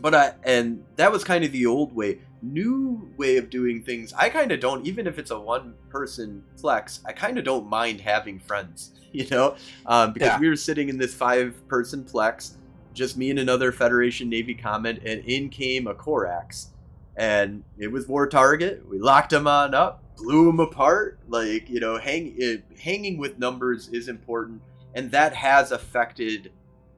but I and that was kind of the old way. New way of doing things. I kind of don't, even if it's a one person plex. I kind of don't mind having friends, you know, um, because Yeah. we were sitting in this five person plex, just me and another Federation Navy comment, and in came a Corax, and it was War Target. We locked him on up, blew him apart. Like you know, hang it, hanging with numbers is important, and that has affected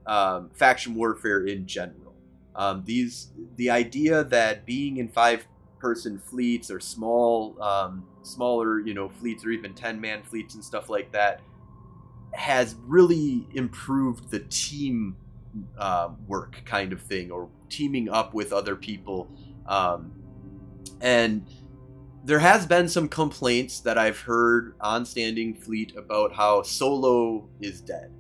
um, faction warfare in general. Um, these the idea that being in five person fleets or small um, smaller you know fleets or even 10 man fleets and stuff like that has really improved the team uh, work kind of thing or teaming up with other people um, and there has been some complaints that i've heard on standing fleet about how solo is dead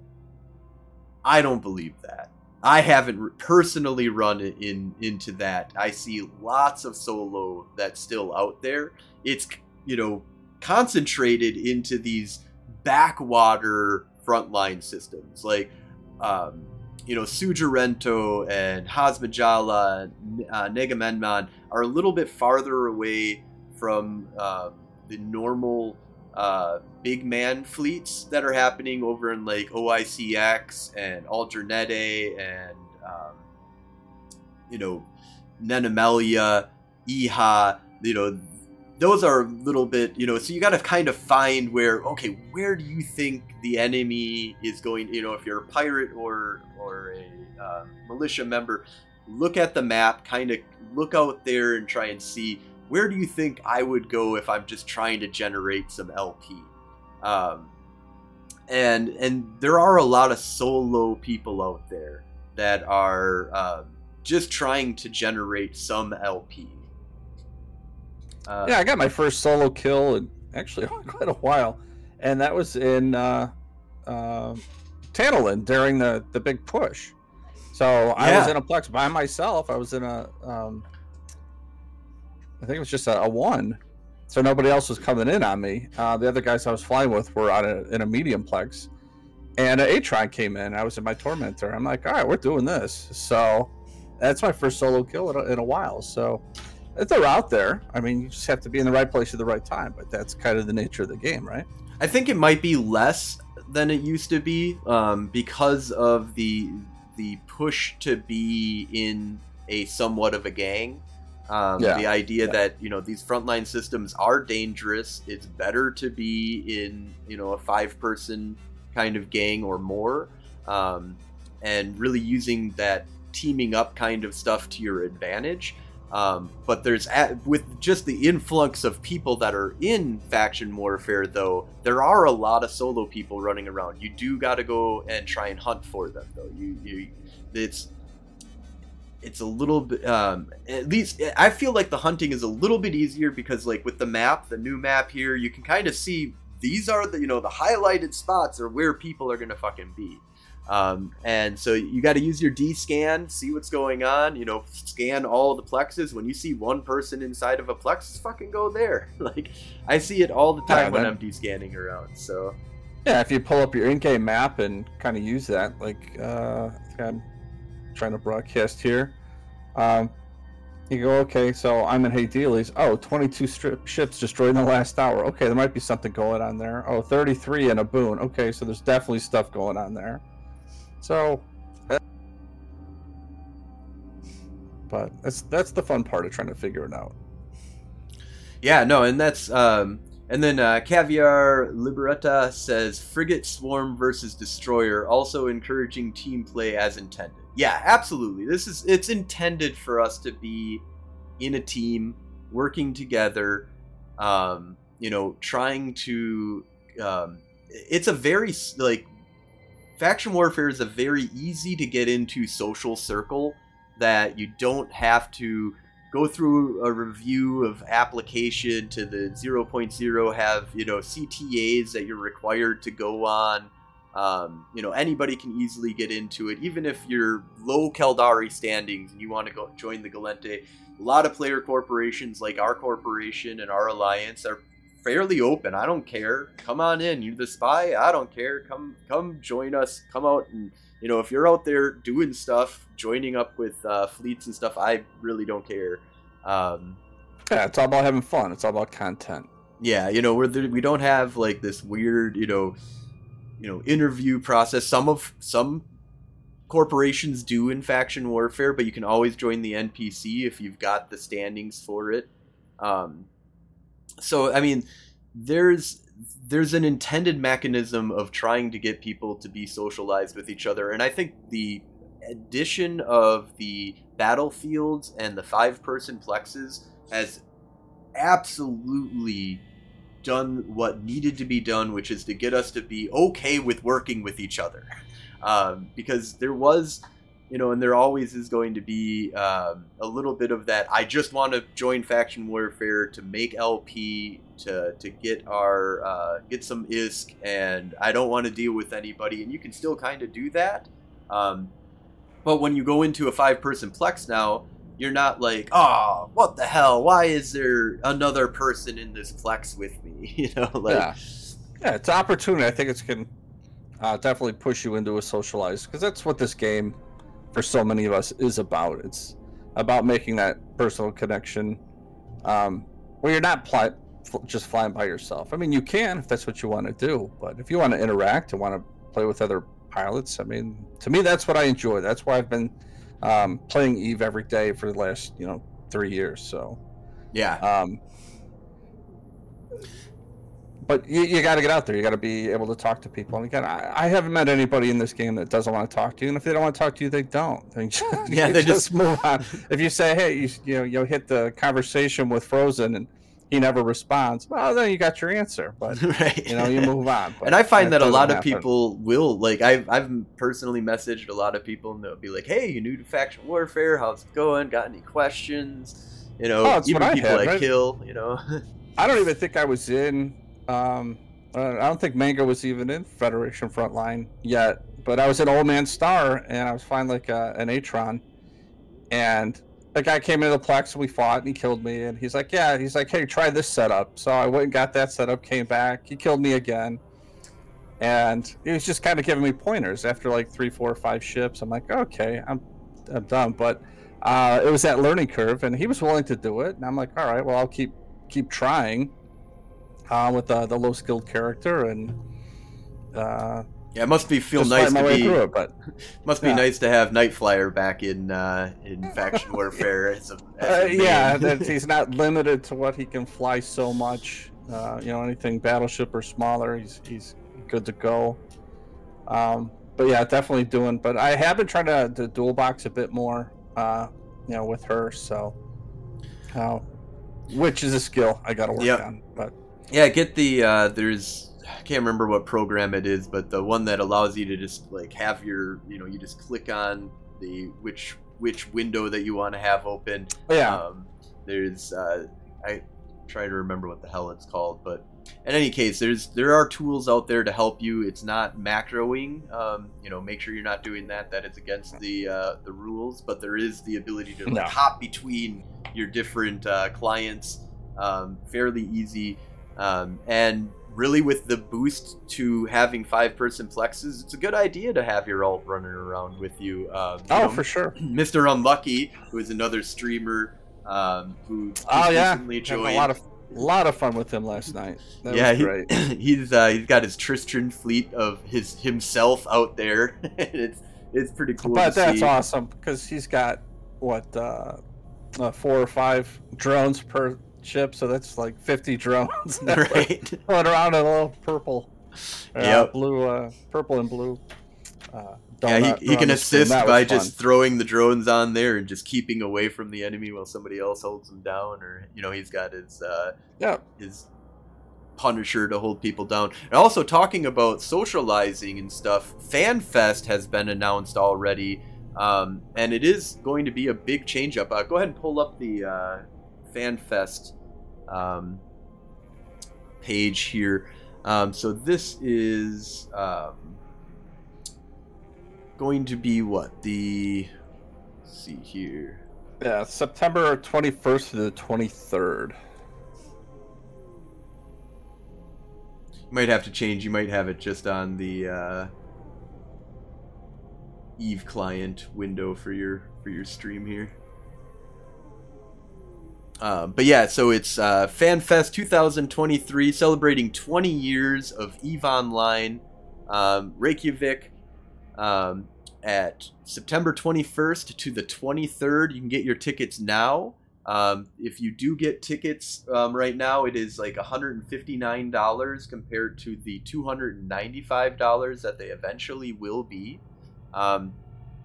i don't believe that I haven't personally run in into that. I see lots of solo that's still out there. It's you know concentrated into these backwater frontline systems like um, you know Sujarento and Hasmijaala, uh, Negamenman are a little bit farther away from um, the normal uh, big man fleets that are happening over in like OICX and Aldranette and um, you know Nennamaila, Eha, you know those are a little bit you know so you got to kind of find where okay where do you think the enemy is going you know if you're a pirate or or a uh, militia member look at the map kind of look out there and try and see where do you think I would go if I'm just trying to generate some LP? Um, and and there are a lot of solo people out there that are um, just trying to generate some LP. Uh, yeah, I got my first solo kill in actually quite a while, and that was in uh, uh, Tannolen during the the big push. So I was in a plex by myself. I was in a, um, I think it was just a, a one, so nobody else was coming in on me. Uh, the other guys I was flying with were on a, in a medium plex, and an Atron came in. I was in my tormentor. I'm like, all right, we're doing this. So that's my first solo kill in a, in a while. So they're out there. I mean, you just have to be in the right place at the right time. But that's kind of the nature of the game, right? I think it might be less than it used to be um, because of the the push to be in a somewhat of a gang. Um, Yeah, The idea yeah. that you know these frontline systems are dangerous. It's better to be in you know a five person kind of gang or more, um, and really using that teaming up kind of stuff to your advantage. Um, but there's with just the influx of people that are in faction warfare, though, there are a lot of solo people running around. You do got to go and try and hunt for them, though. You, you, it's it's a little bit um, at least i feel like the hunting is a little bit easier because like with the map the new map here you can kind of see these are the you know the highlighted spots are where people are gonna fucking be um, and so you got to use your D scan, see what's going on. You know, scan all the plexes. When you see one person inside of a plexus, fucking go there. like I see it all the time yeah, when I'm D scanning around. So yeah, if you pull up your in-game map and kind of use that, like uh, I'm trying to broadcast here. Um, you go, okay, so I'm in Hay Oh, 22 strip ships destroyed in the last hour. Okay, there might be something going on there. Oh, 33 in a boon. Okay, so there's definitely stuff going on there. So, but that's that's the fun part of trying to figure it out. Yeah, no, and that's um, and then uh, Caviar Liberetta says frigate swarm versus destroyer, also encouraging team play as intended. Yeah, absolutely. This is it's intended for us to be in a team, working together. Um, you know, trying to. Um, it's a very like faction warfare is a very easy to get into social circle that you don't have to go through a review of application to the 0.0 have you know ctas that you're required to go on. Um, you know anybody can easily get into it. Even if you're low Caldari standings and you want to go join the Gallente a lot of player corporations like our corporation and our alliance are fairly open. I don't care. Come on in. You're the spy? I don't care. Come come join us. Come out and you know if you're out there doing stuff, joining up with uh, fleets and stuff. I really don't care. Um, yeah, it's all about having fun. It's all about content. Yeah, you know we're there, we don't have like this weird you know you know interview process. Some of some corporations do in faction warfare, but you can always join the NPC if you've got the standings for it. Um, so I mean, there's there's an intended mechanism of trying to get people to be socialized with each other, and I think the addition of the battlefields and the five person plexes has absolutely done what needed to be done, which is to get us to be okay with working with each other. Um, because there was you know, and there always is going to be um, a little bit of that. I just want to join faction warfare to make LP to to get our uh, get some ISK, and I don't want to deal with anybody. And you can still kind of do that, um, but when you go into a five person plex now, you're not like, oh, what the hell? Why is there another person in this plex with me? You know, like yeah, yeah it's opportunity. I think it's can uh, definitely push you into a socialized because that's what this game for so many of us is about. It's about making that personal connection um, where you're not pl- just flying by yourself. I mean, you can if that's what you want to do, but if you want to interact and want to play with other pilots, I mean, to me, that's what I enjoy. That's why I've been um, playing Eve every day for the last, you know, three years. So, yeah. Um, but you, you got to get out there. You got to be able to talk to people. And again, I, I, haven't met anybody in this game that doesn't want to talk to you. And if they don't want to talk to you, they don't. They just, yeah, they just, just move on. If you say, "Hey, you, you know, you hit the conversation with Frozen," and he never responds, well, then you got your answer. But right. you know, you move on. and I find that, that a lot happen. of people will like. I've I've personally messaged a lot of people, and they'll be like, "Hey, you new to faction warfare? How's it going? Got any questions?" You know, oh, even people I, had, I kill. You know. I don't even think I was in um, I don't think Mango was even in Federation Frontline yet, but I was an Old Man Star, and I was flying like a, an Atron, and the guy came into the Plex, and we fought, and he killed me, and he's like, yeah, he's like, hey, try this setup. So I went and got that setup, came back, he killed me again, and he was just kind of giving me pointers after like three, four, five ships. I'm like, okay, I'm, I'm done, but uh, it was that learning curve, and he was willing to do it, and I'm like, all right, well, I'll keep keep trying uh, with the, the low skilled character and uh, yeah, it must be feel nice to be. It, but must be yeah. nice to have Nightflyer back in uh, in faction warfare. As a, as uh, yeah, he's not limited to what he can fly so much. Uh, you know, anything battleship or smaller, he's he's good to go. Um, but yeah, definitely doing. But I have been trying to, to dual box a bit more. Uh, you know, with her, so uh, which is a skill I got to work yep. on. Yeah, get the uh, there's I can't remember what program it is, but the one that allows you to just like have your you know you just click on the which which window that you want to have open. Yeah. Um, there's uh, I try to remember what the hell it's called, but in any case, there's there are tools out there to help you. It's not macroing. Um, you know, make sure you're not doing that. That is against the uh, the rules. But there is the ability to like, No. hop between your different uh, clients um, fairly easy. Um, and really, with the boost to having five person plexes, it's a good idea to have your alt running around with you. Um, you oh, know, for sure. Mr. Unlucky, who is another streamer um, who Oh yeah, recently Had joined. a lot of lot of fun with him last night. That yeah, was he, he's uh, he's got his Tristan fleet of his himself out there. it's it's pretty cool. but that's see. awesome because he's got what uh, uh, four or five drones per ship, so that's like fifty drones right? going around in a little purple, uh, Yep. blue, uh, purple and blue. Uh, Yeah, he, he can on the screen. assist by just throwing the drones on there and just keeping away from the enemy while somebody else holds them down. Or you know, he's got his uh, yeah. his Punisher to hold people down. And also talking about socializing and stuff, FanFest has been announced already, um, and it is going to be a big change up. Uh, go ahead and pull up the uh, FanFest um, page here. Um, so this is um, going to be what the let's see here. Yeah, September 21st to the 23rd. You might have to change. You might have it just on the uh, Eve client window for your for your stream here. Uh, but yeah, so it's uh, FanFest 2023, celebrating 20 years of Eve Online, um, Reykjavik, um, at September 21st to the 23rd. You can get your tickets now. Um, if you do get tickets um, right now, it is like $159 compared to the $295 that they eventually will be.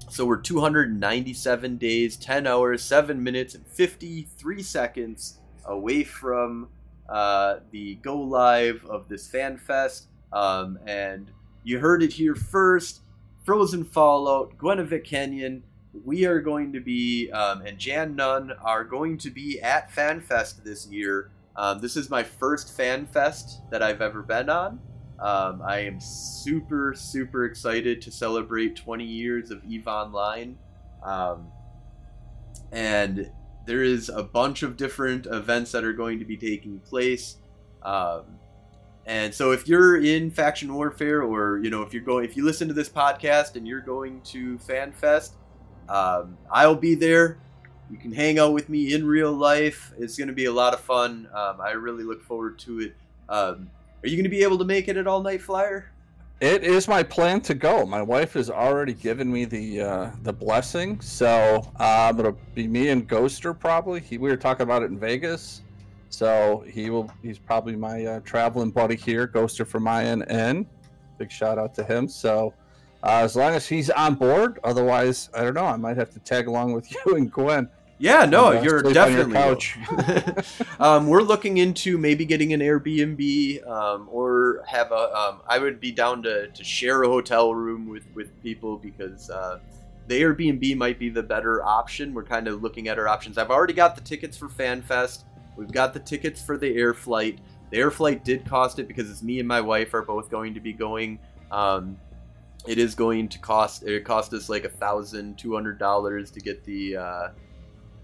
So we're 297 days, 10 hours, 7 minutes, and 53 seconds away from uh, the go live of this fan fest. Um, and you heard it here first Frozen Fallout, Gwenevik Canyon. We are going to be, um, and Jan Nunn are going to be at FanFest this year. Um, this is my first FanFest that I've ever been on. Um, I am super, super excited to celebrate 20 years of EVE Online. Um, and there is a bunch of different events that are going to be taking place. Um, and so if you're in faction warfare or, you know, if you're going, if you listen to this podcast and you're going to FanFest, um, I'll be there. You can hang out with me in real life. It's going to be a lot of fun. Um, I really look forward to it. Um, are you going to be able to make it at All Night Flyer? It is my plan to go. My wife has already given me the uh, the blessing, so um, it'll be me and Ghoster probably. He, we were talking about it in Vegas, so he will. He's probably my uh, traveling buddy here, Ghoster from INN. Big shout out to him. So uh, as long as he's on board, otherwise I don't know. I might have to tag along with you and Gwen. Yeah, no, uh, you're your definitely. couch. um, we're looking into maybe getting an Airbnb um, or have a. Um, I would be down to, to share a hotel room with with people because uh, the Airbnb might be the better option. We're kind of looking at our options. I've already got the tickets for FanFest. We've got the tickets for the air flight. The air flight did cost it because it's me and my wife are both going to be going. Um, it is going to cost. It cost us like a thousand two hundred dollars to get the. Uh,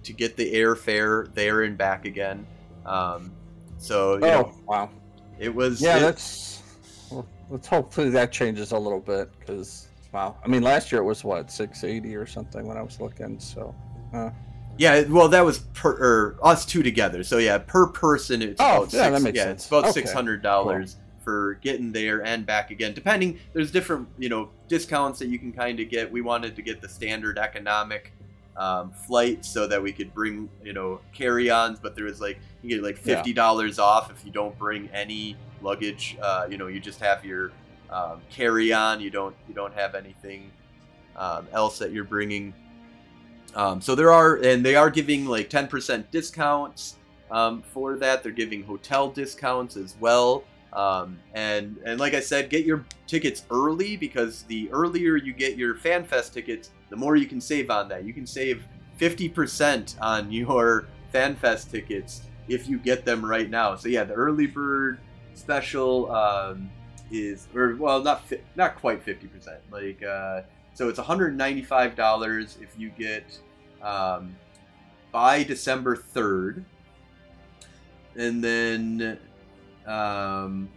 to get the airfare there and back again. Um, so you know, Oh wow! it was Yeah, it- that's. Well, let's hopefully that changes a little bit because wow. I mean, last year it was what six eighty or something when I was looking. So yeah. Well, that was per us two together. So yeah, per person it's Oh, about yeah, six, that makes yeah, sense. it's about Okay, six hundred dollars for getting there and back again. Depending, there's different you know discounts that you can kind of get. We wanted to get the standard economic. Um, flight so that we could bring you know carry-ons but there was like you get like fifty dollars off if you don't bring any luggage. Uh, you know you just have your um, carry-on. You don't you don't have anything um, else that you're bringing. Um, so there are and they are giving like 10% discounts um, for that. They're giving hotel discounts as well Um, and and like I said, get your tickets early because the earlier you get your FanFest tickets, the more you can save on that. You can save 50% on your FanFest tickets if you get them right now. So yeah, the early bird special um, is, or well, not fi- not quite 50%. Like uh, so, it's 195 dollars if you get um, by December 3rd, and then um,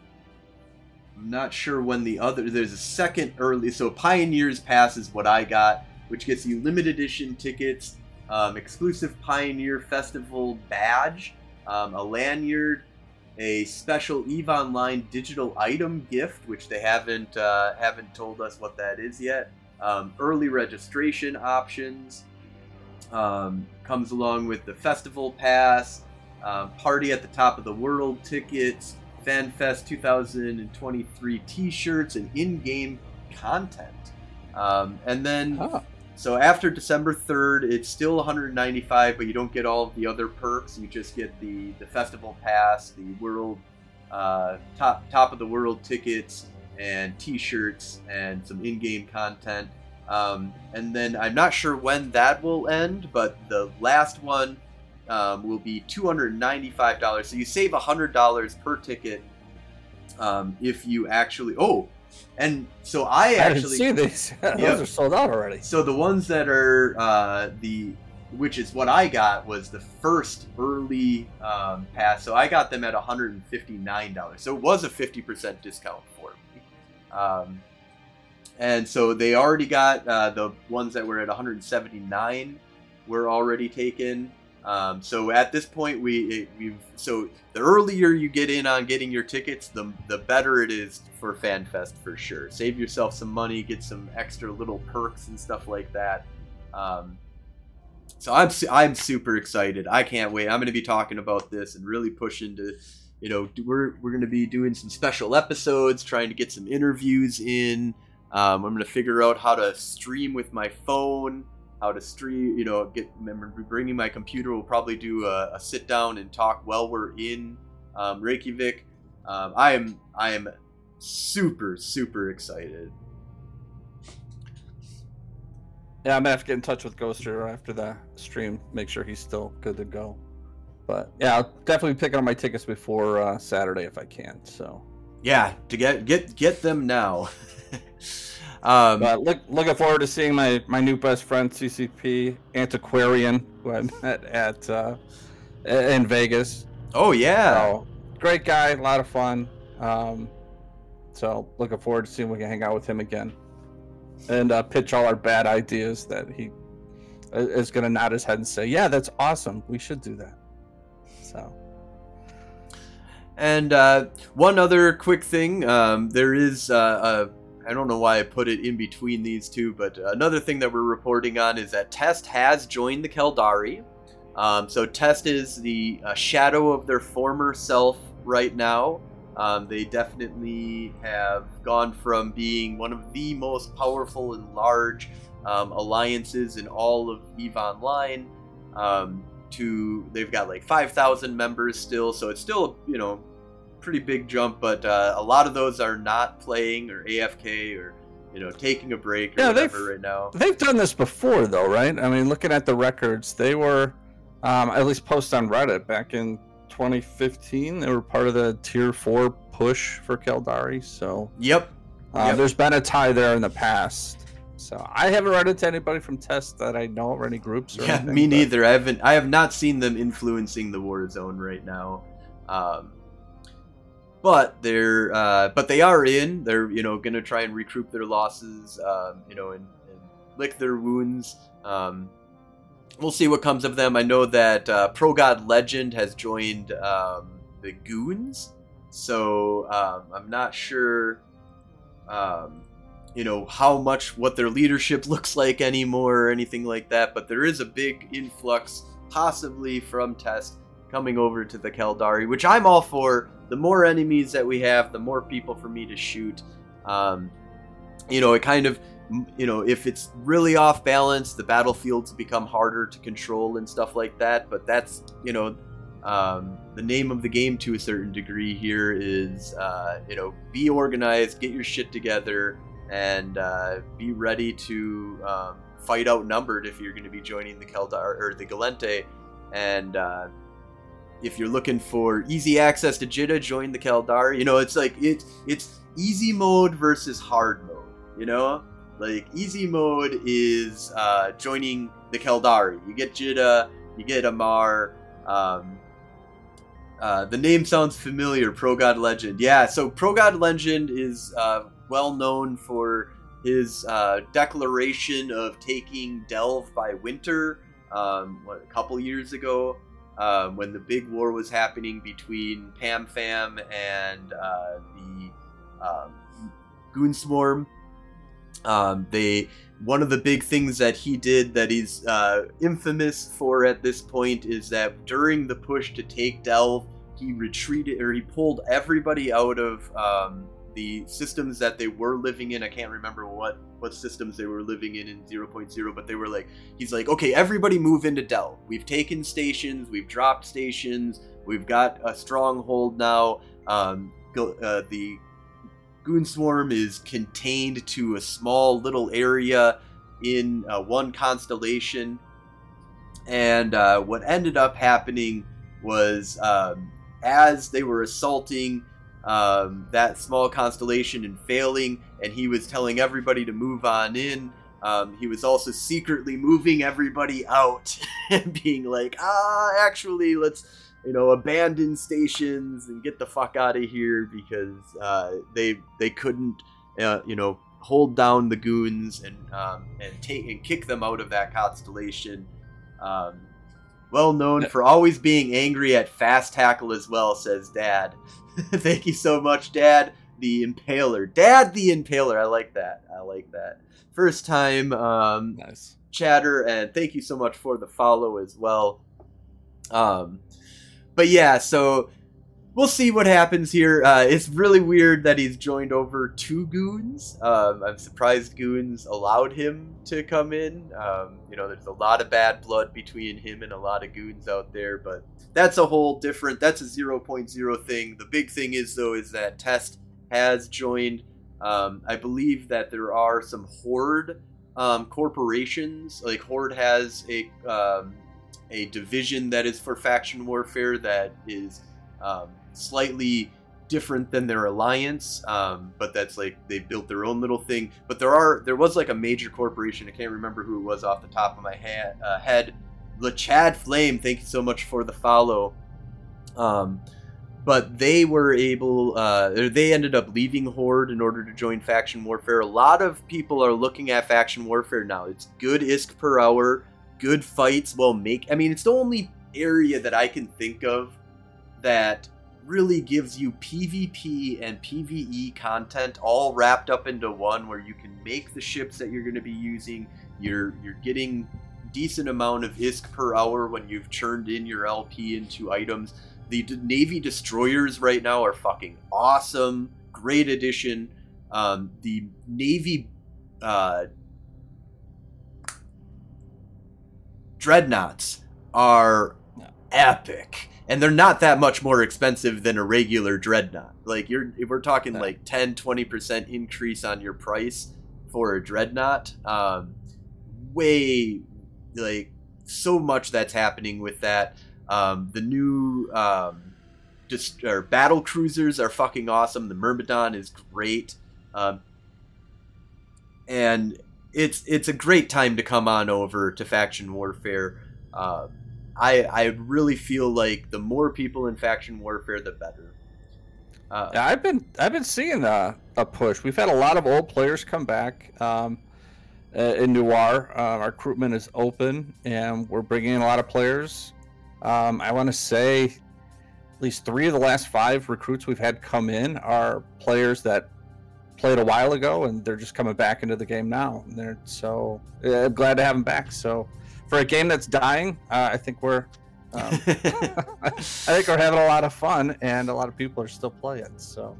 I'm not sure when the other. There's a second early. So Pioneers Pass is what I got, which gets you limited edition tickets, um, exclusive Pioneer Festival badge, um, a lanyard, a special Eve Online digital item gift, which they haven't uh, haven't told us what that is yet. Um, early registration options um, comes along with the festival pass, um, party at the top of the world tickets, FanFest 2023 T-shirts, and in-game content. Um, and then, Huh. so after December 3rd, it's still 195, but you don't get all of the other perks. You just get the the festival pass, the world uh, top top of the world tickets, and T-shirts, and some in-game content. Um, and then I'm not sure when that will end, but the last one um, will be $295. So you save $100 per ticket um, if you actually. Oh, and so I actually. I didn't see these. Those Yeah. are sold out already. So the ones that are uh, the, which is what I got, was the first early um, pass. So I got them at $159. So it was a 50% discount for me. Um, and so they already got uh, the ones that were at 179 were already taken. Um, so at this point, we we've so the earlier you get in on getting your tickets, the the better it is for FanFest for sure. Save yourself some money, get some extra little perks and stuff like that. Um, so I'm I'm super excited. I can't wait. I'm going to be talking about this and really pushing to, you know, we're we're going to be doing some special episodes, trying to get some interviews in. Um, I'm going to figure out how to stream with my phone how to stream, you know, get remember bringing my computer. We'll probably do a, a sit down and talk while we're in um, Reykjavik. Um, I am I am super super excited. Yeah, I'm gonna have to get in touch with Ghoster after the stream, make sure he's still good to go. But yeah, I'll definitely picking up my tickets before uh, Saturday if I can. So, Yeah, to get get get them now. um, but look, looking forward to seeing my my new best friend CCP Antiquarian, who I met at uh, in Vegas. oh yeah, So, great guy, a lot of fun. Um, so looking forward to seeing we can hang out with him again and uh, pitch all our bad ideas that he is going to nod his head and say, "Yeah, that's awesome. We should do that." So And uh, one other quick thing, um, there is uh, a, I don't know why I put it in between these two, but another thing that we're reporting on is that Test has joined the Caldari. Um, so Test is the uh, shadow of their former self right now. Um, they definitely have gone from being one of the most powerful and large um, alliances in all of EVE Online um, to they've got like 5,000 members still, so it's still you know pretty big jump. But uh, a lot of those are not playing or AFK or you know taking a break or Yeah, whatever they've- right now. they've done this before, though, right? I mean, looking at the records, they were um, at least post on Reddit back in 2015. They were part of the Tier Four push for Caldari. So Yep. Uh, Yep. There's been a tie there in the past. So I haven't run into anybody from Test that I know or any groups. Or Yeah, anything, me but- neither. I haven't. I have not seen them influencing the war zone right now. Um, but they're. Uh, but they are in. They're you know gonna try and recoup their losses. Um, you know and, and lick their wounds. Um, we'll see what comes of them. I know that uh, Pro God Legend has joined um, the Goons. So um, I'm not sure. Um, you know how much what their leadership looks like anymore or anything like that but there is a big influx possibly from test coming over to the Caldari which I'm all for the more enemies that we have the more people for me to shoot um, you know it kind of you know if it's really off balance the battlefields become harder to control and stuff like that but that's you know Um, the name of the game, to a certain degree, here is uh, you know be organized, get your shit together, and uh, be ready to um, fight outnumbered if you're going to be joining the Keldar or the Gallente. And uh, if you're looking for easy access to Jita, join the Keldar. You know, it's like it's it's easy mode versus hard mode. You know, like easy mode is uh, joining the Caldari. You get Jita, you get Amarr. Um, uh, the name sounds familiar. Pro God Legend, yeah. So Pro God Legend is uh, well known for his uh, declaration of taking Delve by winter. Um, what, a couple years ago, um, when the big war was happening between PanFam and uh, the um, Goon Swarm. Um, they one of the big things that he did that he's uh, infamous for at this point is that during the push to take Delve, he retreated or he pulled everybody out of um, the systems that they were living in. I can't remember what what systems they were living in in 0.0, but they were like, he's like, okay, everybody move into Delve. We've taken stations, we've dropped stations, we've got a stronghold now. Um, uh, the Goon Swarm is contained to a small little area in uh, one constellation. And uh, what ended up happening was um, as they were assaulting um, that small constellation and failing, and he was telling everybody to move on in. Um, he was also secretly moving everybody out and being like, ah, actually, let's you know, abandon stations and get the fuck out of here because uh, they they couldn't, uh, you know, hold down the goons and um, and take and kick them out of that constellation. Um, well known for always being angry at fast tackle as well, says Dad. Thank you so much, Dad. The Impaler, Dad, the Impaler. I like that. I like that. First time, um, nice chatter, and thank you so much for the follow as well. Um, but yeah, so we'll see what happens here. Uh, it's really weird that he's joined over two goons. Um, I'm surprised goons allowed him to come in. Um, you know, there's a lot of bad blood between him and a lot of goons out there, but that's a whole different. That's a 0.0 thing. The big thing is though is that Test has joined. Um, I believe that there are some Horde um, corporations. Like Horde has a um, a division that is for faction warfare that is um, slightly different than their alliance um, but that's like they built their own little thing. But there are there was like a major corporation i can't remember who it was off the top of my ha- uh, head the chad flame thank you so much for the follow. Um, but they were able uh, they ended up leaving horde in order to join faction warfare. A lot of people are looking at faction warfare now. It's good isk per hour good fights will make. I mean, it's the only area that I can think of that really gives you PvP and PvE content all wrapped up into one where you can make the ships that you're going to be using. You're you're getting decent amount of ISK per hour when you've churned in your LP into items. The Navy destroyers right now are fucking awesome. Great addition. Um, the Navy uh, dreadnoughts are epic and they're not that much more expensive than a regular dreadnought. Like you're we're talking like 10 20% increase on your price for a dreadnought um, way like so much that's happening with that. Um, the new um, just or battle cruisers are fucking awesome. The myrmidon is great. Um, and it's it's a great time to come on over to faction warfare. Uh, I I really feel like the more people in faction warfare, the better. Uh, yeah, I've been I've been seeing a, a push. We've had a lot of old players come back um, uh, in Noir. Uh, our recruitment is open, and we're bringing in a lot of players. Um, I want to say at least three of the last five recruits we've had come in are players that played a while ago, and they're just coming back into the game now. And they're so yeah, I'm glad to have them back. So for a game that's dying, uh, I think we're um, I think we're having a lot of fun, and a lot of people are still playing. So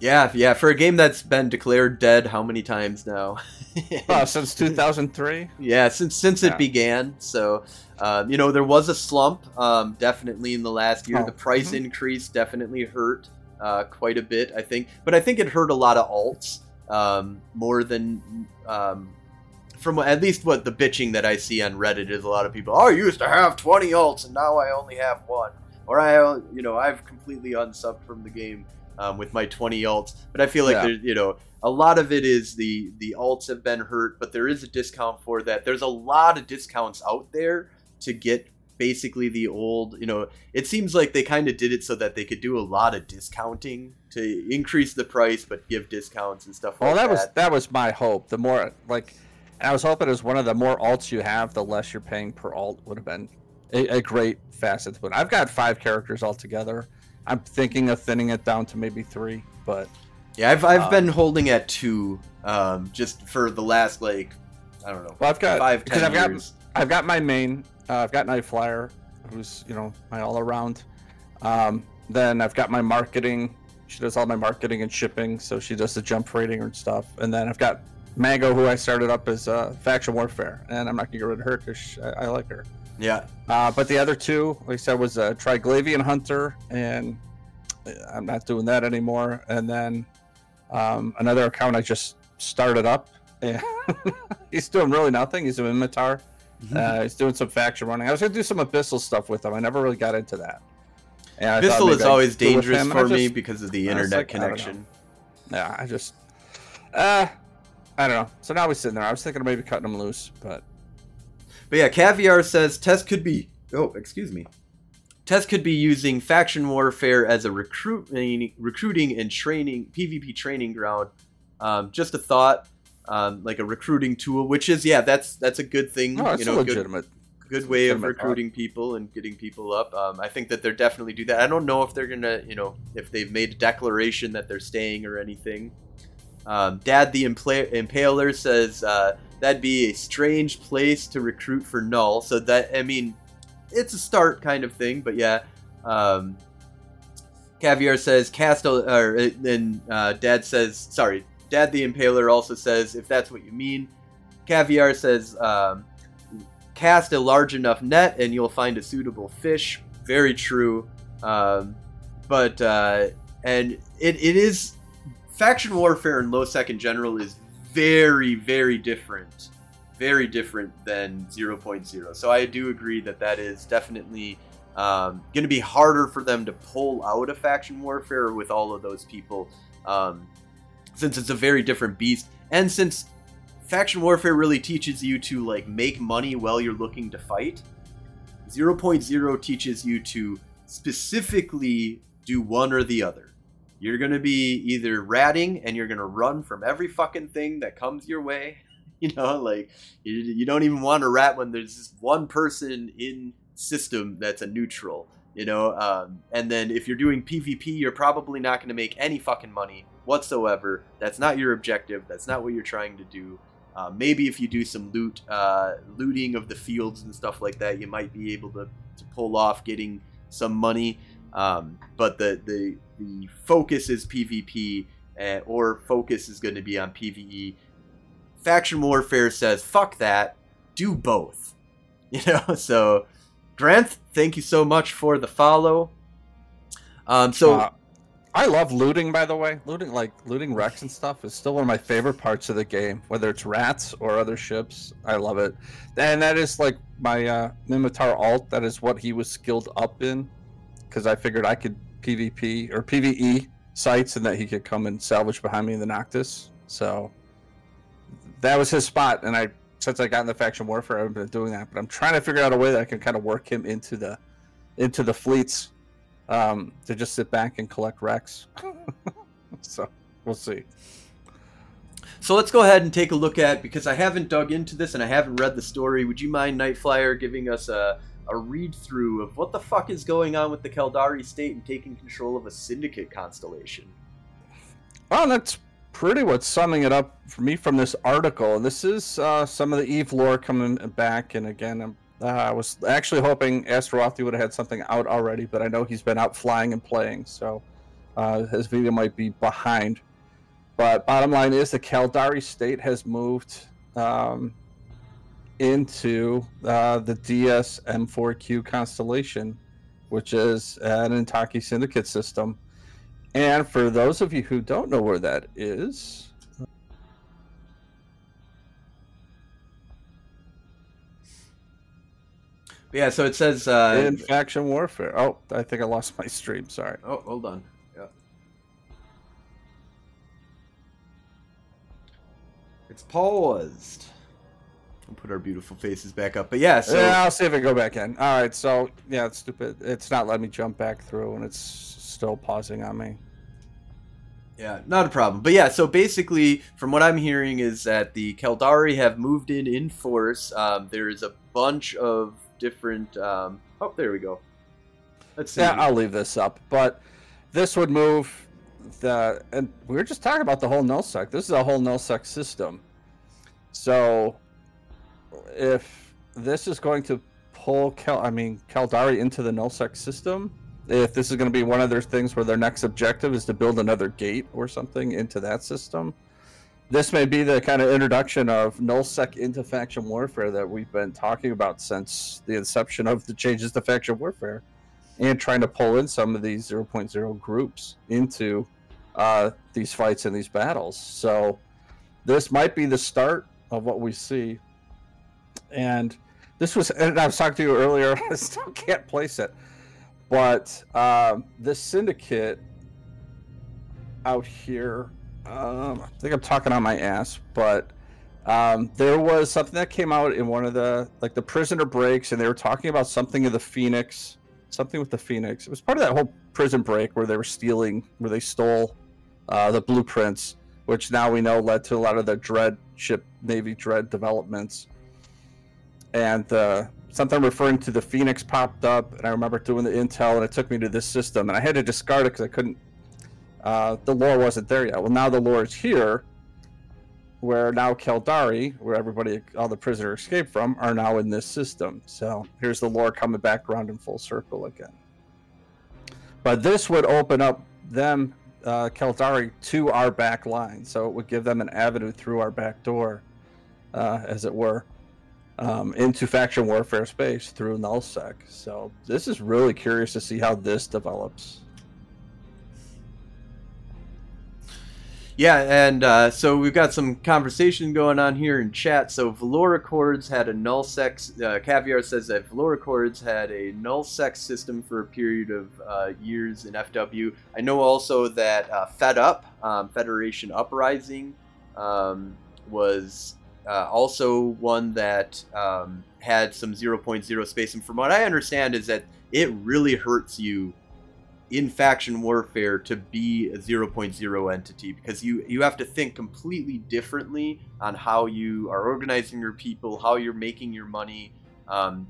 Yeah, yeah. For a game that's been declared dead, how many times now? oh, since 2003. Yeah, since since Yeah. it began. So, um, you know, there was a slump, um, definitely in the last year. Oh, The price mhm. increase definitely hurt uh, quite a bit, I think. But I think it hurt a lot of alts um, more than. From at least what the bitching that I see on Reddit is a lot of people. Oh, I used to have twenty alts and now I only have one, or I, you know, I've completely unsubbed from the game um, with my twenty alts. But I feel like Yeah. there's, you know, a lot of it is the the alts have been hurt, but there is a discount for that. There's a lot of discounts out there to get basically the old. You know, it seems like they kind of did it so that they could do a lot of discounting to increase the price, but give discounts and stuff Well, like that was that. that was my hope. The more like, I was hoping as one of the more alts you have, the less you're paying per alt would have been a, a great facet. But I've got five characters altogether. I'm thinking of thinning it down to maybe three, but Yeah, I've I've Um, been holding at two, um, just for the last like, I don't know, well, I've got five because I've got. I've got my main. Uh, I've got Night Flyer, who's you know my all around. Um, then I've got my marketing. She does all my marketing and shipping, so she does the jump rating and stuff. And then I've got Mago, who I started up as uh, faction warfare, and I'm not gonna get rid of her because I, I like her. Yeah, Uh, but the other two, like I said, was a Triglavian Hunter, and uh, I'm not doing that anymore. And then um, another account I just started up, and he's doing really nothing. He's an Minmatar. Uh, he's doing some faction running. I was gonna do some abyssal stuff with him. I never really got into that. And I maybe is always do it with dangerous for I me because of the internet like, I connection. Yeah, I just, uh, I don't know. So now we're sitting there. I was thinking of maybe cutting them loose, but But yeah, Caviar says Test could be. Oh, excuse me. Test could be using faction warfare as a recruiting, recruiting and training PvP training ground. Um, just a thought, um, like a recruiting tool, which is yeah, that's that's a good thing. no, it's you know, a good legitimate. good way of legitimate thought. recruiting people and getting people up. Um, I think that they're definitely do that. I don't know if they're gonna, you know, if they've made a declaration that they're staying or anything. Um, Dad the Impaler says uh, that'd be a strange place to recruit for Null. So that I mean, it's a start kind of thing, but yeah. Um, Caviar says Castle, or uh, then uh, Dad says sorry. Dad the Impaler also says if that's what you mean. Caviar says um, cast a large enough net and you'll find a suitable fish. Very true. Um, but uh, and it, it is faction warfare in low sec in general is very very different, very different than 0.0. So I do agree that that is definitely um, going to be harder for them to pull out a faction warfare with all of those people, um, since it's a very different beast, and since faction warfare really teaches you to like make money while you're looking to fight. 0.0 teaches you to specifically do one or the other. You're going to be either ratting and you're going to run from every fucking thing that comes your way. You know, like you, you don't even want to rat when there's just one person in system that's a neutral. You know, um, and then if you're doing PvP, you're probably not going to make any fucking money whatsoever. That's not your objective. That's not what you're trying to do. Uh, maybe if you do some loot, uh, looting of the fields and stuff like that, you might be able to, to pull off getting some money. Um, but the, the the focus is PvP, uh, or focus is going to be on PVE. Faction warfare says fuck that, do both. You know, so Grant, thank you so much for the follow. Um, so Uh, I love looting, by the way. Looting, like looting wrecks and stuff, is still one of my favorite parts of the game. Whether it's rats or other ships, I love it. And that is like my uh, Minmatar alt. That is what he was skilled up in, because I figured I could PvP or PVE sites, and that he could come and salvage behind me in the Noctis. So that was his spot, and I since I got in the faction warfare, I've been doing that. But I'm trying to figure out a way that I can kind of work him into the into the fleets um, to just sit back and collect wrecks. so we'll see. So let's go ahead and take a look at because I haven't dug into this and I haven't read the story. Would you mind, Night Flyer, giving us a, a read through of what the fuck is going on with the Caldari state and taking control of a syndicate constellation? Well, that's pretty what's summing it up for me from this article. And this is uh, some of the Eve lore coming back. And again, I'm, uh, I was actually hoping Astrowathi would have had something out already, but I know he's been out flying and playing. So Uh, his video might be behind. But bottom line is the Caldari state has moved um, into uh, the DS M4Q constellation, which is an Intaki syndicate system. And for those of you who don't know where that is, Yeah, so it says. Uh, in faction warfare. Oh, I think I lost my stream. Sorry. oh, hold on. Yeah. It's paused. We'll put our beautiful faces back up. But yeah, so. yeah, I'll see if I go back in. All right, so yeah, it's stupid. It's not letting me jump back through, and it's still pausing on me. Yeah, not a problem. But yeah, so basically, from what I'm hearing, is that the Caldari have moved in in force. Um, there is a bunch of different. Um, oh, there we go. Let's see. Yeah, I'll leave this up, but this would move the. And we were just talking about the whole nullsec. This is a whole nullsec system. So, if this is going to pull Cal, I mean Caldari into the nullsec system, if this is going to be one of their things where their next objective is to build another gate or something into that system, this may be the kind of introduction of nullsec into faction warfare that we've been talking about since the inception of the changes to faction warfare, and trying to pull in some of these 0.0 groups into uh, these fights and these battles. So this might be the start of what we see, and this was. And I was talking to you earlier. I still can't place it but um, this syndicate out here, um, I think I'm talking on my ass, but um, there was something that came out in one of the like the prisoner breaks, and they were talking about something of the Phoenix, something with the Phoenix. It was part of that whole prison break where they were stealing, where they stole uh, the blueprints, which now we know led to a lot of the Dread ship, Navy Dread developments. And uh, something referring to the Phoenix popped up, and I remember doing the intel, and it took me to this system, and I had to discard it because I couldn't. Uh, the lore wasn't there yet. Well, now the lore is here, where now Caldari, where everybody, all the prisoners escaped from, are now in this system. So here's the lore coming back around in full circle again. But this would open up them, uh, Caldari, to our back line, so it would give them an avenue through our back door, uh, as it were um, into faction warfare space through nullsec. So this is really curious to see how this develops. Yeah, and uh, so we've got some conversation going on here in chat. So Valor Accords had a nullsec. Uh, Caviar says that Valor Accords had a nullsec system for a period of uh, years in FW. I know also that uh, Fed Up, um, Federation Uprising, um, was uh, also one that um, had some 0.0 space. And from what I understand, is that it really hurts you in faction warfare to be a 0.0 entity because you you have to think completely differently on how you are organizing your people, how you're making your money, um,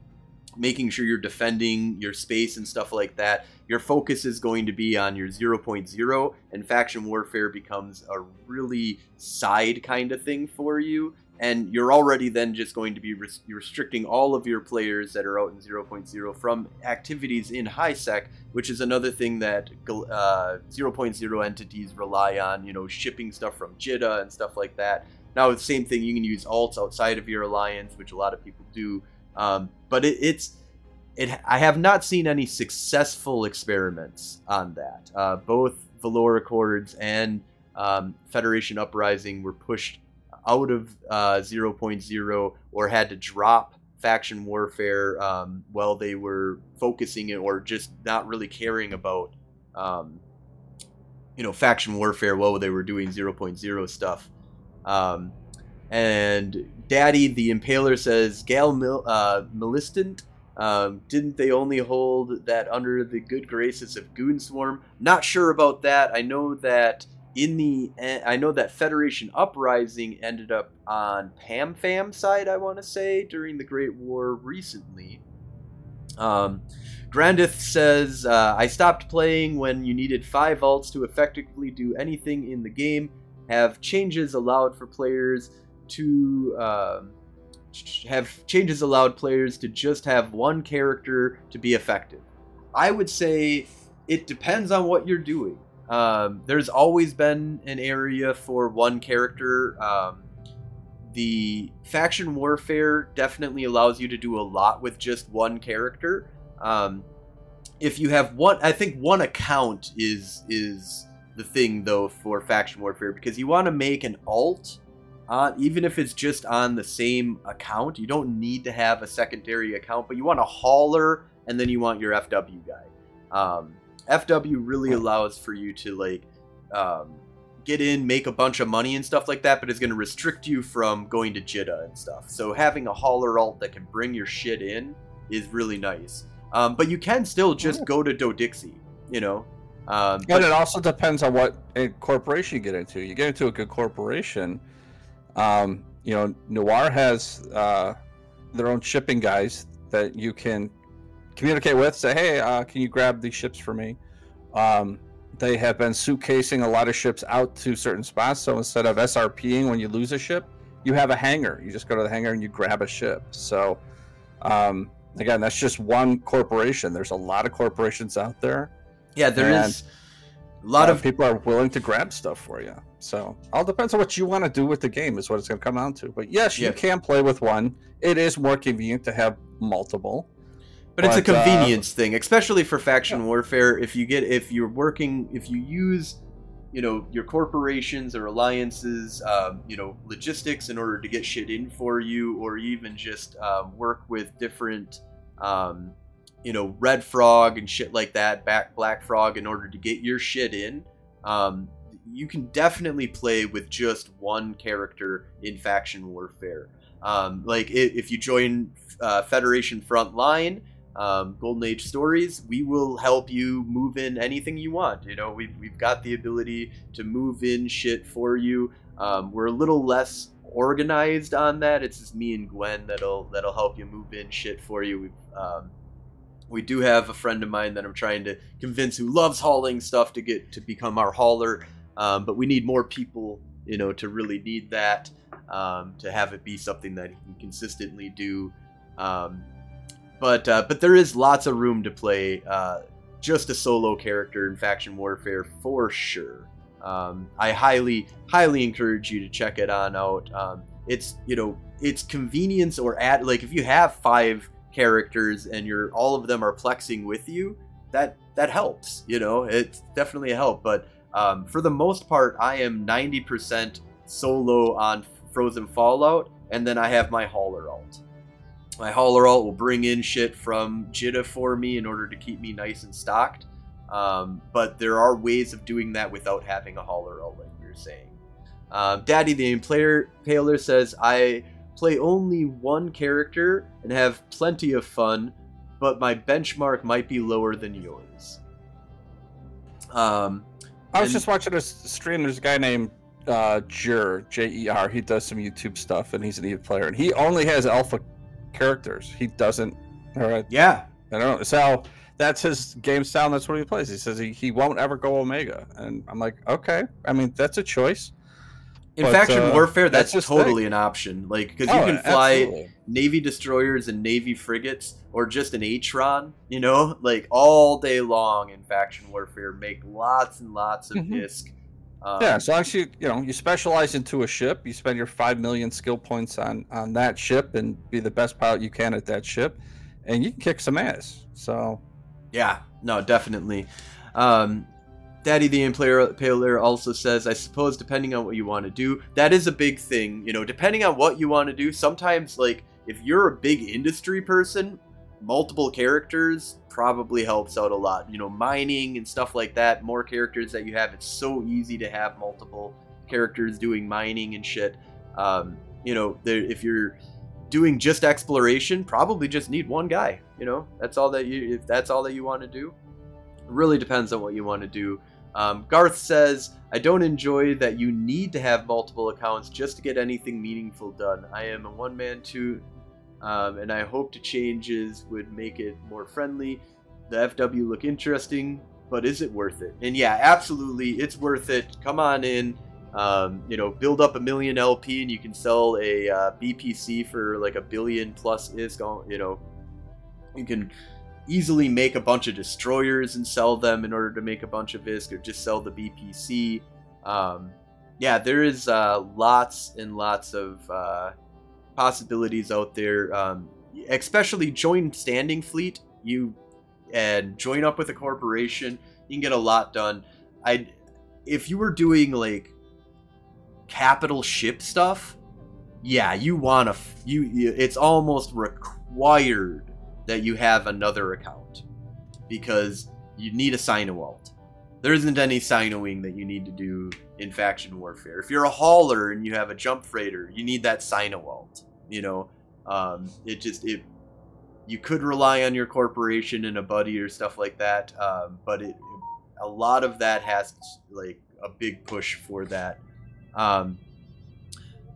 making sure you're defending your space and stuff like that. Your focus is going to be on your 0.0, and faction warfare becomes a really side kind of thing for you and you're already then just going to be res- restricting all of your players that are out in 0.0 from activities in high sec which is another thing that uh, 0.0 entities rely on you know shipping stuff from JITA and stuff like that. Now the same thing you can use alts outside of your alliance which a lot of people do. Um, but it, it's it i have not seen any successful experiments on that. Uh, both valor accords and um, federation uprising were pushed out of uh, 0.0 or had to drop faction warfare um, while they were focusing it or just not really caring about um, you know faction warfare while they were doing 0.0 stuff um, and daddy the impaler says gal Mil- uh, um, didn't they only hold that under the good graces of Goonswarm? Not sure about that. I know that in the I know that Federation Uprising ended up on PanFam side, I want to say, during the Great War recently. Um, Grandith says, uh, I stopped playing when you needed five alts to effectively do anything in the game. Have changes allowed for players to uh, have changes allowed players to just have one character to be effective. I would say it depends on what you're doing. Um, there's always been an area for one character. Um, the faction warfare definitely allows you to do a lot with just one character. Um, if you have one, I think one account is is the thing though for faction warfare because you want to make an alt on even if it's just on the same account. You don't need to have a secondary account, but you want a hauler and then you want your FW guy. Um, FW really allows for you to like um, get in, make a bunch of money and stuff like that, but it's going to restrict you from going to Jita and stuff. So having a hauler alt that can bring your shit in is really nice. Um, but you can still just go to Dodixie, you know. Um, and but- it also depends on what corporation you get into. You get into a good corporation, um, you know, Noir has uh, their own shipping guys that you can communicate with. Say, hey, uh, can you grab these ships for me? Um, they have been suitcasing a lot of ships out to certain spots. So instead of SRPing when you lose a ship, you have a hangar. You just go to the hangar and you grab a ship. So um, again, that's just one corporation. There's a lot of corporations out there. yeah, there is a lot uh, of people are willing to grab stuff for you. So all depends on what you want to do with the game is what it's going to come down to. But yes, Yeah. you can play with one. It is more convenient to have multiple. But it's a uh, convenience thing, especially for faction warfare. If you get, if you're working, if you use, you know, your corporations or alliances, um, you know, logistics in order to get shit in for you, or even just um, work with different, um, you know, Red Frog and shit like that, back Black Frog in order to get your shit in. Um, you can definitely play with just one character in faction warfare. Um, like if you join uh, Federation Frontline, um, Golden Age Stories, we will help you move in anything you want. You know, we've, we've got the ability to move in shit for you. Um, we're a little less organized on that. It's just me and Gwen that'll that'll help you move in shit for you. We've, um, we do have a friend of mine that I'm trying to convince who loves hauling stuff to get to become our hauler. Um, but we need more people, you know, to really need that um, to have it be something that he can consistently do. Um, but uh, but there is lots of room to play uh, just a solo character in faction warfare for sure. Um, I highly highly encourage you to check it on out. Um, it's you know it's convenience or add like if you have five characters and you're all of them are plexing with you that that helps you know it's definitely a help but um, for the most part i am 90% solo on frozen fallout and then i have my hauler alt my hauler alt will bring in shit from Jita for me in order to keep me nice and stocked. Um, but there are ways of doing that without having a hauler alt, like we were saying. Um, Daddy the Impaler Paler says, I play only one character and have plenty of fun, but my benchmark might be lower than yours. Um, I was And- just watching a stream. There's a guy named uh, Jer, J E R. He does some YouTube stuff, and he's an EVE player, and he only has alpha characters. He doesn't. All right, yeah, I don't know. So that's his game style. And that's what he plays. He says he, he won't ever go Omega, and I'm like, okay. I mean, that's a choice. in But, faction uh, warfare, that's, that's totally an option. Like because you Oh, can fly absolutely. navy destroyers and navy frigates or just an atron you know like all day long in faction warfare make lots and lots of Mhm. disc um, Yeah, as long as you you know you specialize into a ship, you spend your five million skill points on on that ship and be the best pilot you can at that ship, and you can kick some ass. So yeah no definitely um Daddy the Impaler also says, I suppose depending on what you want to do, that is a big thing. You know, depending on what you want to do, sometimes, like, if you're a big industry person, multiple characters probably helps out a lot. You know, mining and stuff like that, more characters that you have, it's so easy to have multiple characters doing mining and shit. Um, you know, if you're doing just exploration, probably just need one guy. You know, that's all that you, if that's all that you want to do. It really depends on what you want to do. Um, Garth says, I don't enjoy that you need to have multiple accounts just to get anything meaningful done. I am a one man too, um, and I hope the changes would make it more friendly. The FW look interesting, but is it worth it? And yeah, absolutely, it's worth it. Come on in. Um, you know, build up a million LP and you can sell a uh, BPC for like a billion plus ISK. You know, you can easily make a bunch of destroyers and sell them in order to make a bunch of ISK, or just sell the BPC. Um, yeah, there is uh, lots and lots of uh, possibilities out there. Um, especially join standing fleet. You and join up with a corporation. You can get a lot done. I, if you were doing like capital ship stuff, yeah, you want to. You, you it's almost required that you have another account because you need a cyno alt. There isn't any cynoing that you need to do in faction warfare. If you're a hauler and you have a jump freighter, you need that cyno alt. You know, um, it just it you could rely on your corporation and a buddy or stuff like that, um, but it a lot of that has like a big push for that. Um,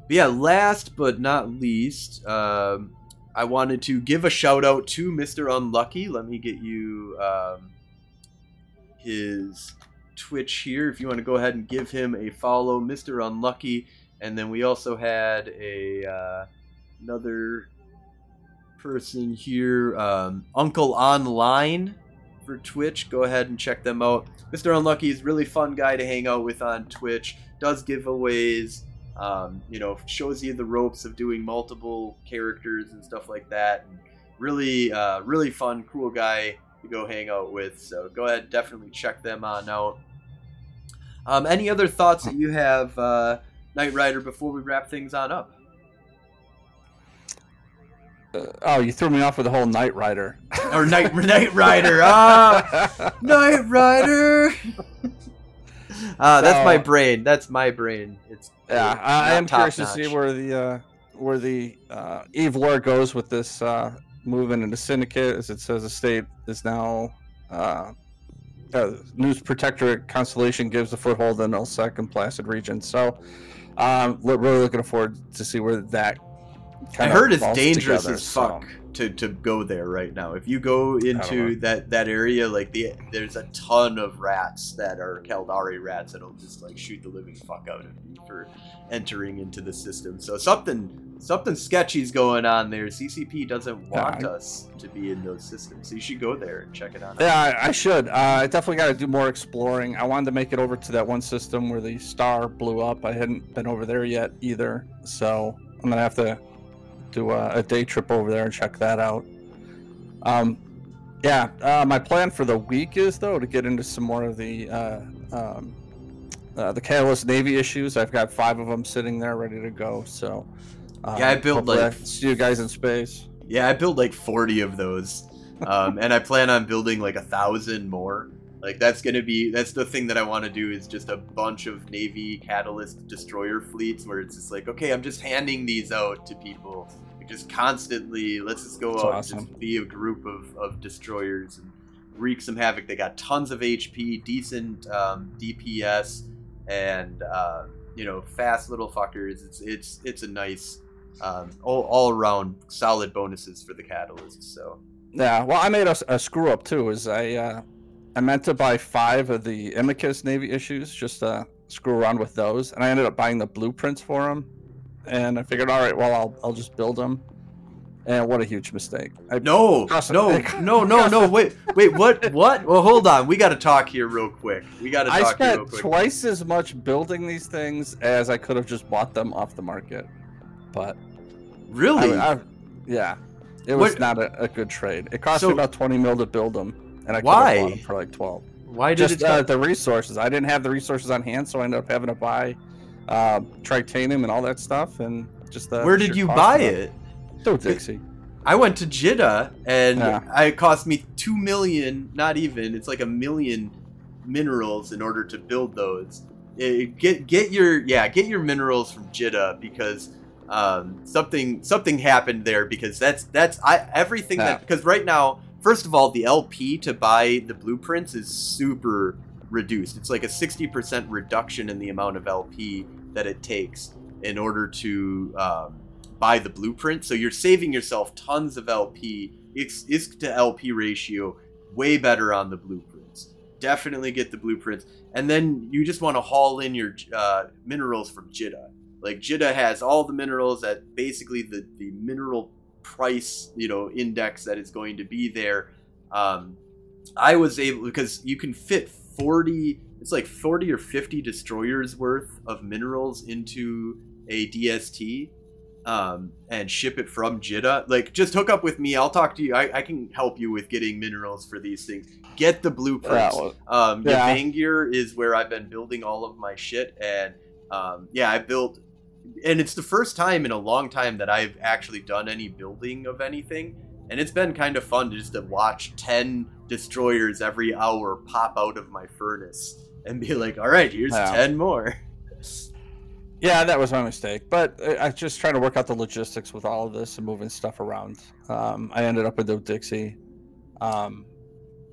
but yeah, last but not least, um, I wanted to give a shout out to Mr. Unlucky. Let me get you um, his Twitch here if you want to go ahead and give him a follow, Mr. Unlucky. And then we also had a uh, another person here, um, Uncle Online for Twitch. Go ahead and check them out. Mr. Unlucky is really fun guy to hang out with on Twitch. Does giveaways. Um, you know, shows you the ropes of doing multiple characters and stuff like that. And really, uh, really fun, cool guy to go hang out with. So go ahead, definitely check them on out. Um, any other thoughts that you have, uh, Knight Rider, before we wrap things on up? Uh, oh, you threw me off with the whole Knight Rider. or Knight Knight Rider. Ah, Knight Rider. Uh, that's my brain. That's my brain. It's yeah. I am curious to see where the uh, where the uh, Eve lore goes with this uh, moving into Syndicate, as it says the state is now uh, uh, News Protectorate Constellation gives a foothold in Elsec and Placid region. So, um, really looking forward to see where that. I heard it's dangerous together, as fuck. So to, to go there right now. If you go into that, that area, like the there's a ton of rats that are Caldari rats that'll just like shoot the living fuck out of you for entering into the system. So something something sketchy's going on there. CCP doesn't want yeah, I, us to be in those systems, so you should go there and check it out. Yeah, I, I should. Uh, I definitely got to do more exploring. I wanted to make it over to that one system where the star blew up. I hadn't been over there yet either, so I'm gonna have to do a, a day trip over there and check that out. Um, yeah, uh, my plan for the week is though to get into some more of the uh, um, uh, the Catalyst Navy issues. I've got five of them sitting there ready to go. So um, yeah, I built like see you guys in space. Yeah, I built like forty of those, um, and I plan on building like a thousand more. Like that's gonna be that's the thing that I want to do is just a bunch of Navy Catalyst destroyer fleets where it's just like okay, I'm just handing these out to people just constantly let's just go That's out awesome. and just be a group of, of destroyers and wreak some havoc. They got tons of HP, decent um, DPS, and uh, you know fast little fuckers. It's it's it's a nice um, all, all around solid bonuses for the catalyst. So yeah, well, I made a, a screw up too. Is I uh, I meant to buy five of the Imicus Navy issues just to screw around with those, and I ended up buying the blueprints for them and I figured, all right, well, I'll I'll just build them. And what a huge mistake! I, no, no, no, no, no. Wait, wait. What? What? Well, hold on. We got to talk here real quick. We got to I spent real quick. twice as much building these things as I could have just bought them off the market. But really, I, I, yeah, it was what? not a, a, good trade. It cost so, me about twenty mil to build them, and I could why? have bought them for like twelve. Why did just uh, the resources? I didn't have the resources on hand, so I ended up having to buy uh, tritanium and all that stuff, and just the Where did you buy it? Dodixie. I went to Jita and yeah. it cost me two million, not even. It's like a million minerals in order to build those. It, get get your yeah get your minerals from Jita because um, something something happened there because that's that's I everything yeah. that because right now first of all the LP to buy the blueprints is super reduced. It's like a sixty percent reduction in the amount of LP that it takes in order to um, buy the blueprint. So you're saving yourself tons of LP. It's ISK to LP ratio way better on the blueprints. Definitely get the blueprints, and then you just want to haul in your uh, minerals from Jita. Like Jita has all the minerals at basically the the mineral price you know index that is going to be there. um, I was able because you can fit forty. It's like forty or fifty destroyers worth of minerals into a DST. Um, and ship it from Jita. Like, just hook up with me. I'll talk to you. I, I can help you with getting minerals for these things. Get the blueprints. Yeah, well, Um, Yeah. Is where I've been building all of my shit, and um, yeah, I built, and it's the first time in a long time that I've actually done any building of anything, and it's been kind of fun just to watch ten destroyers every hour pop out of my furnace and be like, all right, here's Yeah. ten more. Yeah, that was my mistake. But I, I just trying to work out the logistics with all of this and moving stuff around. Um, I ended up with the Dixie. Um,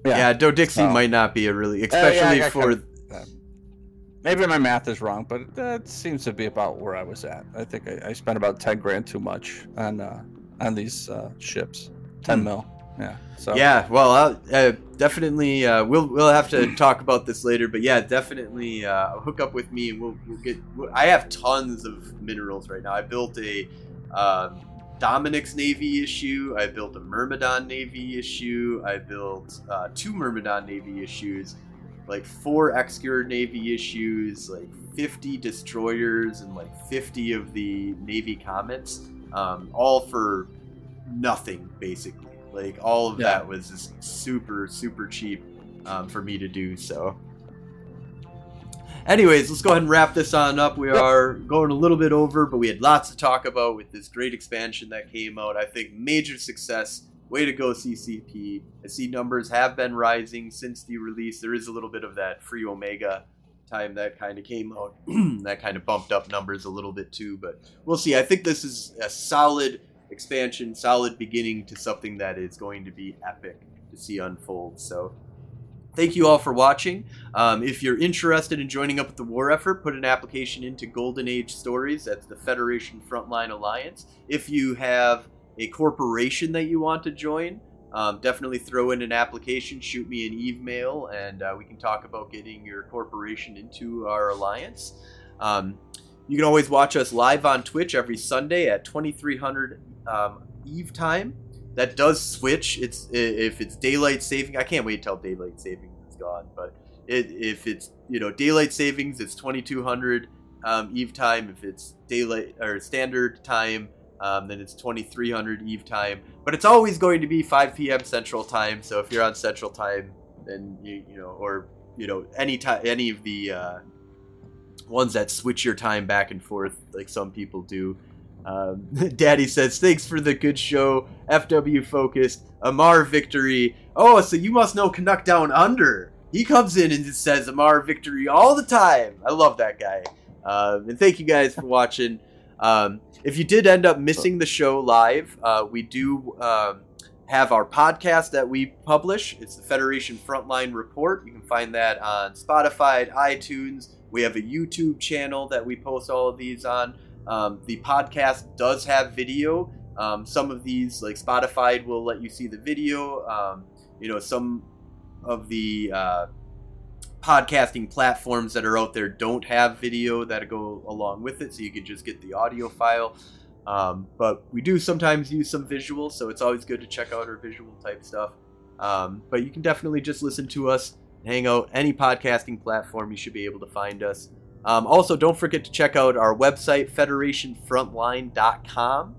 Yeah, yeah, Dixie So- might not be a really, Uh, yeah, especially for. kind of- maybe my math is wrong, but that seems to be about where I was at. I think I, I spent about ten grand too much on uh, on these uh, ships. Ten Hmm. mil. Yeah. So Yeah, well, uh, definitely. Uh, we'll we'll have to talk about this later, but yeah, definitely uh, hook up with me we'll, we'll get. I have tons of minerals right now. I built a um, Dominix Navy issue. I built a Myrmidon Navy issue. I built uh, two Myrmidon Navy issues, like four Exequror Navy issues, like fifty destroyers, and like fifty of the Navy Comets, um, all for nothing basically. Like all of Yeah. that was just super super cheap um, for me to do. So, anyways, let's go ahead and wrap this on up. We are going a little bit over, but we had lots to talk about with this great expansion that came out. I think major success. Way to go, CCP. I see numbers have been rising since the release. There is a little bit of that free Omega time that kind of came out. that kind of bumped up numbers a little bit too, but we'll see. I think this is a solid expansion, solid beginning to something that is going to be epic to see unfold. So, thank you all for watching. Um, if you're interested in joining up with the war effort, put an application into Golden Age Stories. That's the Federation Frontline Alliance. If you have a corporation that you want to join, um, definitely throw in an application, shoot me an email, and uh, we can talk about getting your corporation into our alliance. Um, you can always watch us live on Twitch every Sunday at 2300 um, Eve time. That does switch. It's if it's daylight saving. I can't wait till daylight savings is gone. But it, if it's you know daylight savings, it's 2200 um, Eve time. If it's daylight or standard time, um, then it's 2300 Eve time. But it's always going to be 5 p.m. Central time. So if you're on Central time, then you you know or you know any time any of the uh, ones that switch your time back and forth like some people do. Um, Daddy says, "Thanks for the good show. FW focused. Amarr victory. Oh, so you must know Canuck Down Under. He comes in and says Amarr victory all the time. I love that guy. Um, and thank you guys for watching. Um, if you did end up missing the show live, uh, we do um, have our podcast that we publish. It's the Federation Frontline Report. You can find that on Spotify, iTunes. We have a YouTube channel that we post all of these on. Um, the podcast does have video. Um, some of these, like Spotify, will let you see the video. Um, you know, some of the uh, podcasting platforms that are out there don't have video that go along with it, so you can just get the audio file. Um, but we do sometimes use some visuals, so it's always good to check out our visual type stuff. Um, but you can definitely just listen to us, hang out any podcasting platform. You should be able to find us. Um, also, don't forget to check out our website, federationfrontline.com.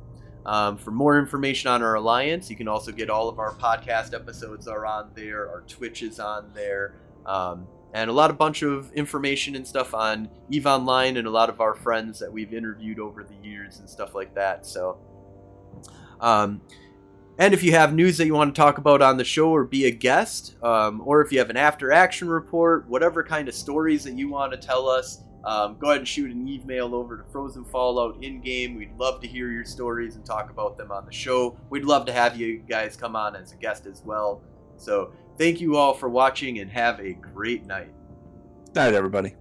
Um, for more information on our alliance, you can also get all of our podcast episodes are on there. Our Twitch is on there, um, and a lot of bunch of information and stuff on Eve Online and a lot of our friends that we've interviewed over the years and stuff like that. So, um, and if you have news that you want to talk about on the show or be a guest, um, or if you have an after action report, whatever kind of stories that you want to tell us, um, go ahead and shoot an email over to Frozen Fallout in game. We'd love to hear your stories and talk about them on the show. We'd love to have you guys come on as a guest as well. So, thank you all for watching and have a great night. Night, everybody.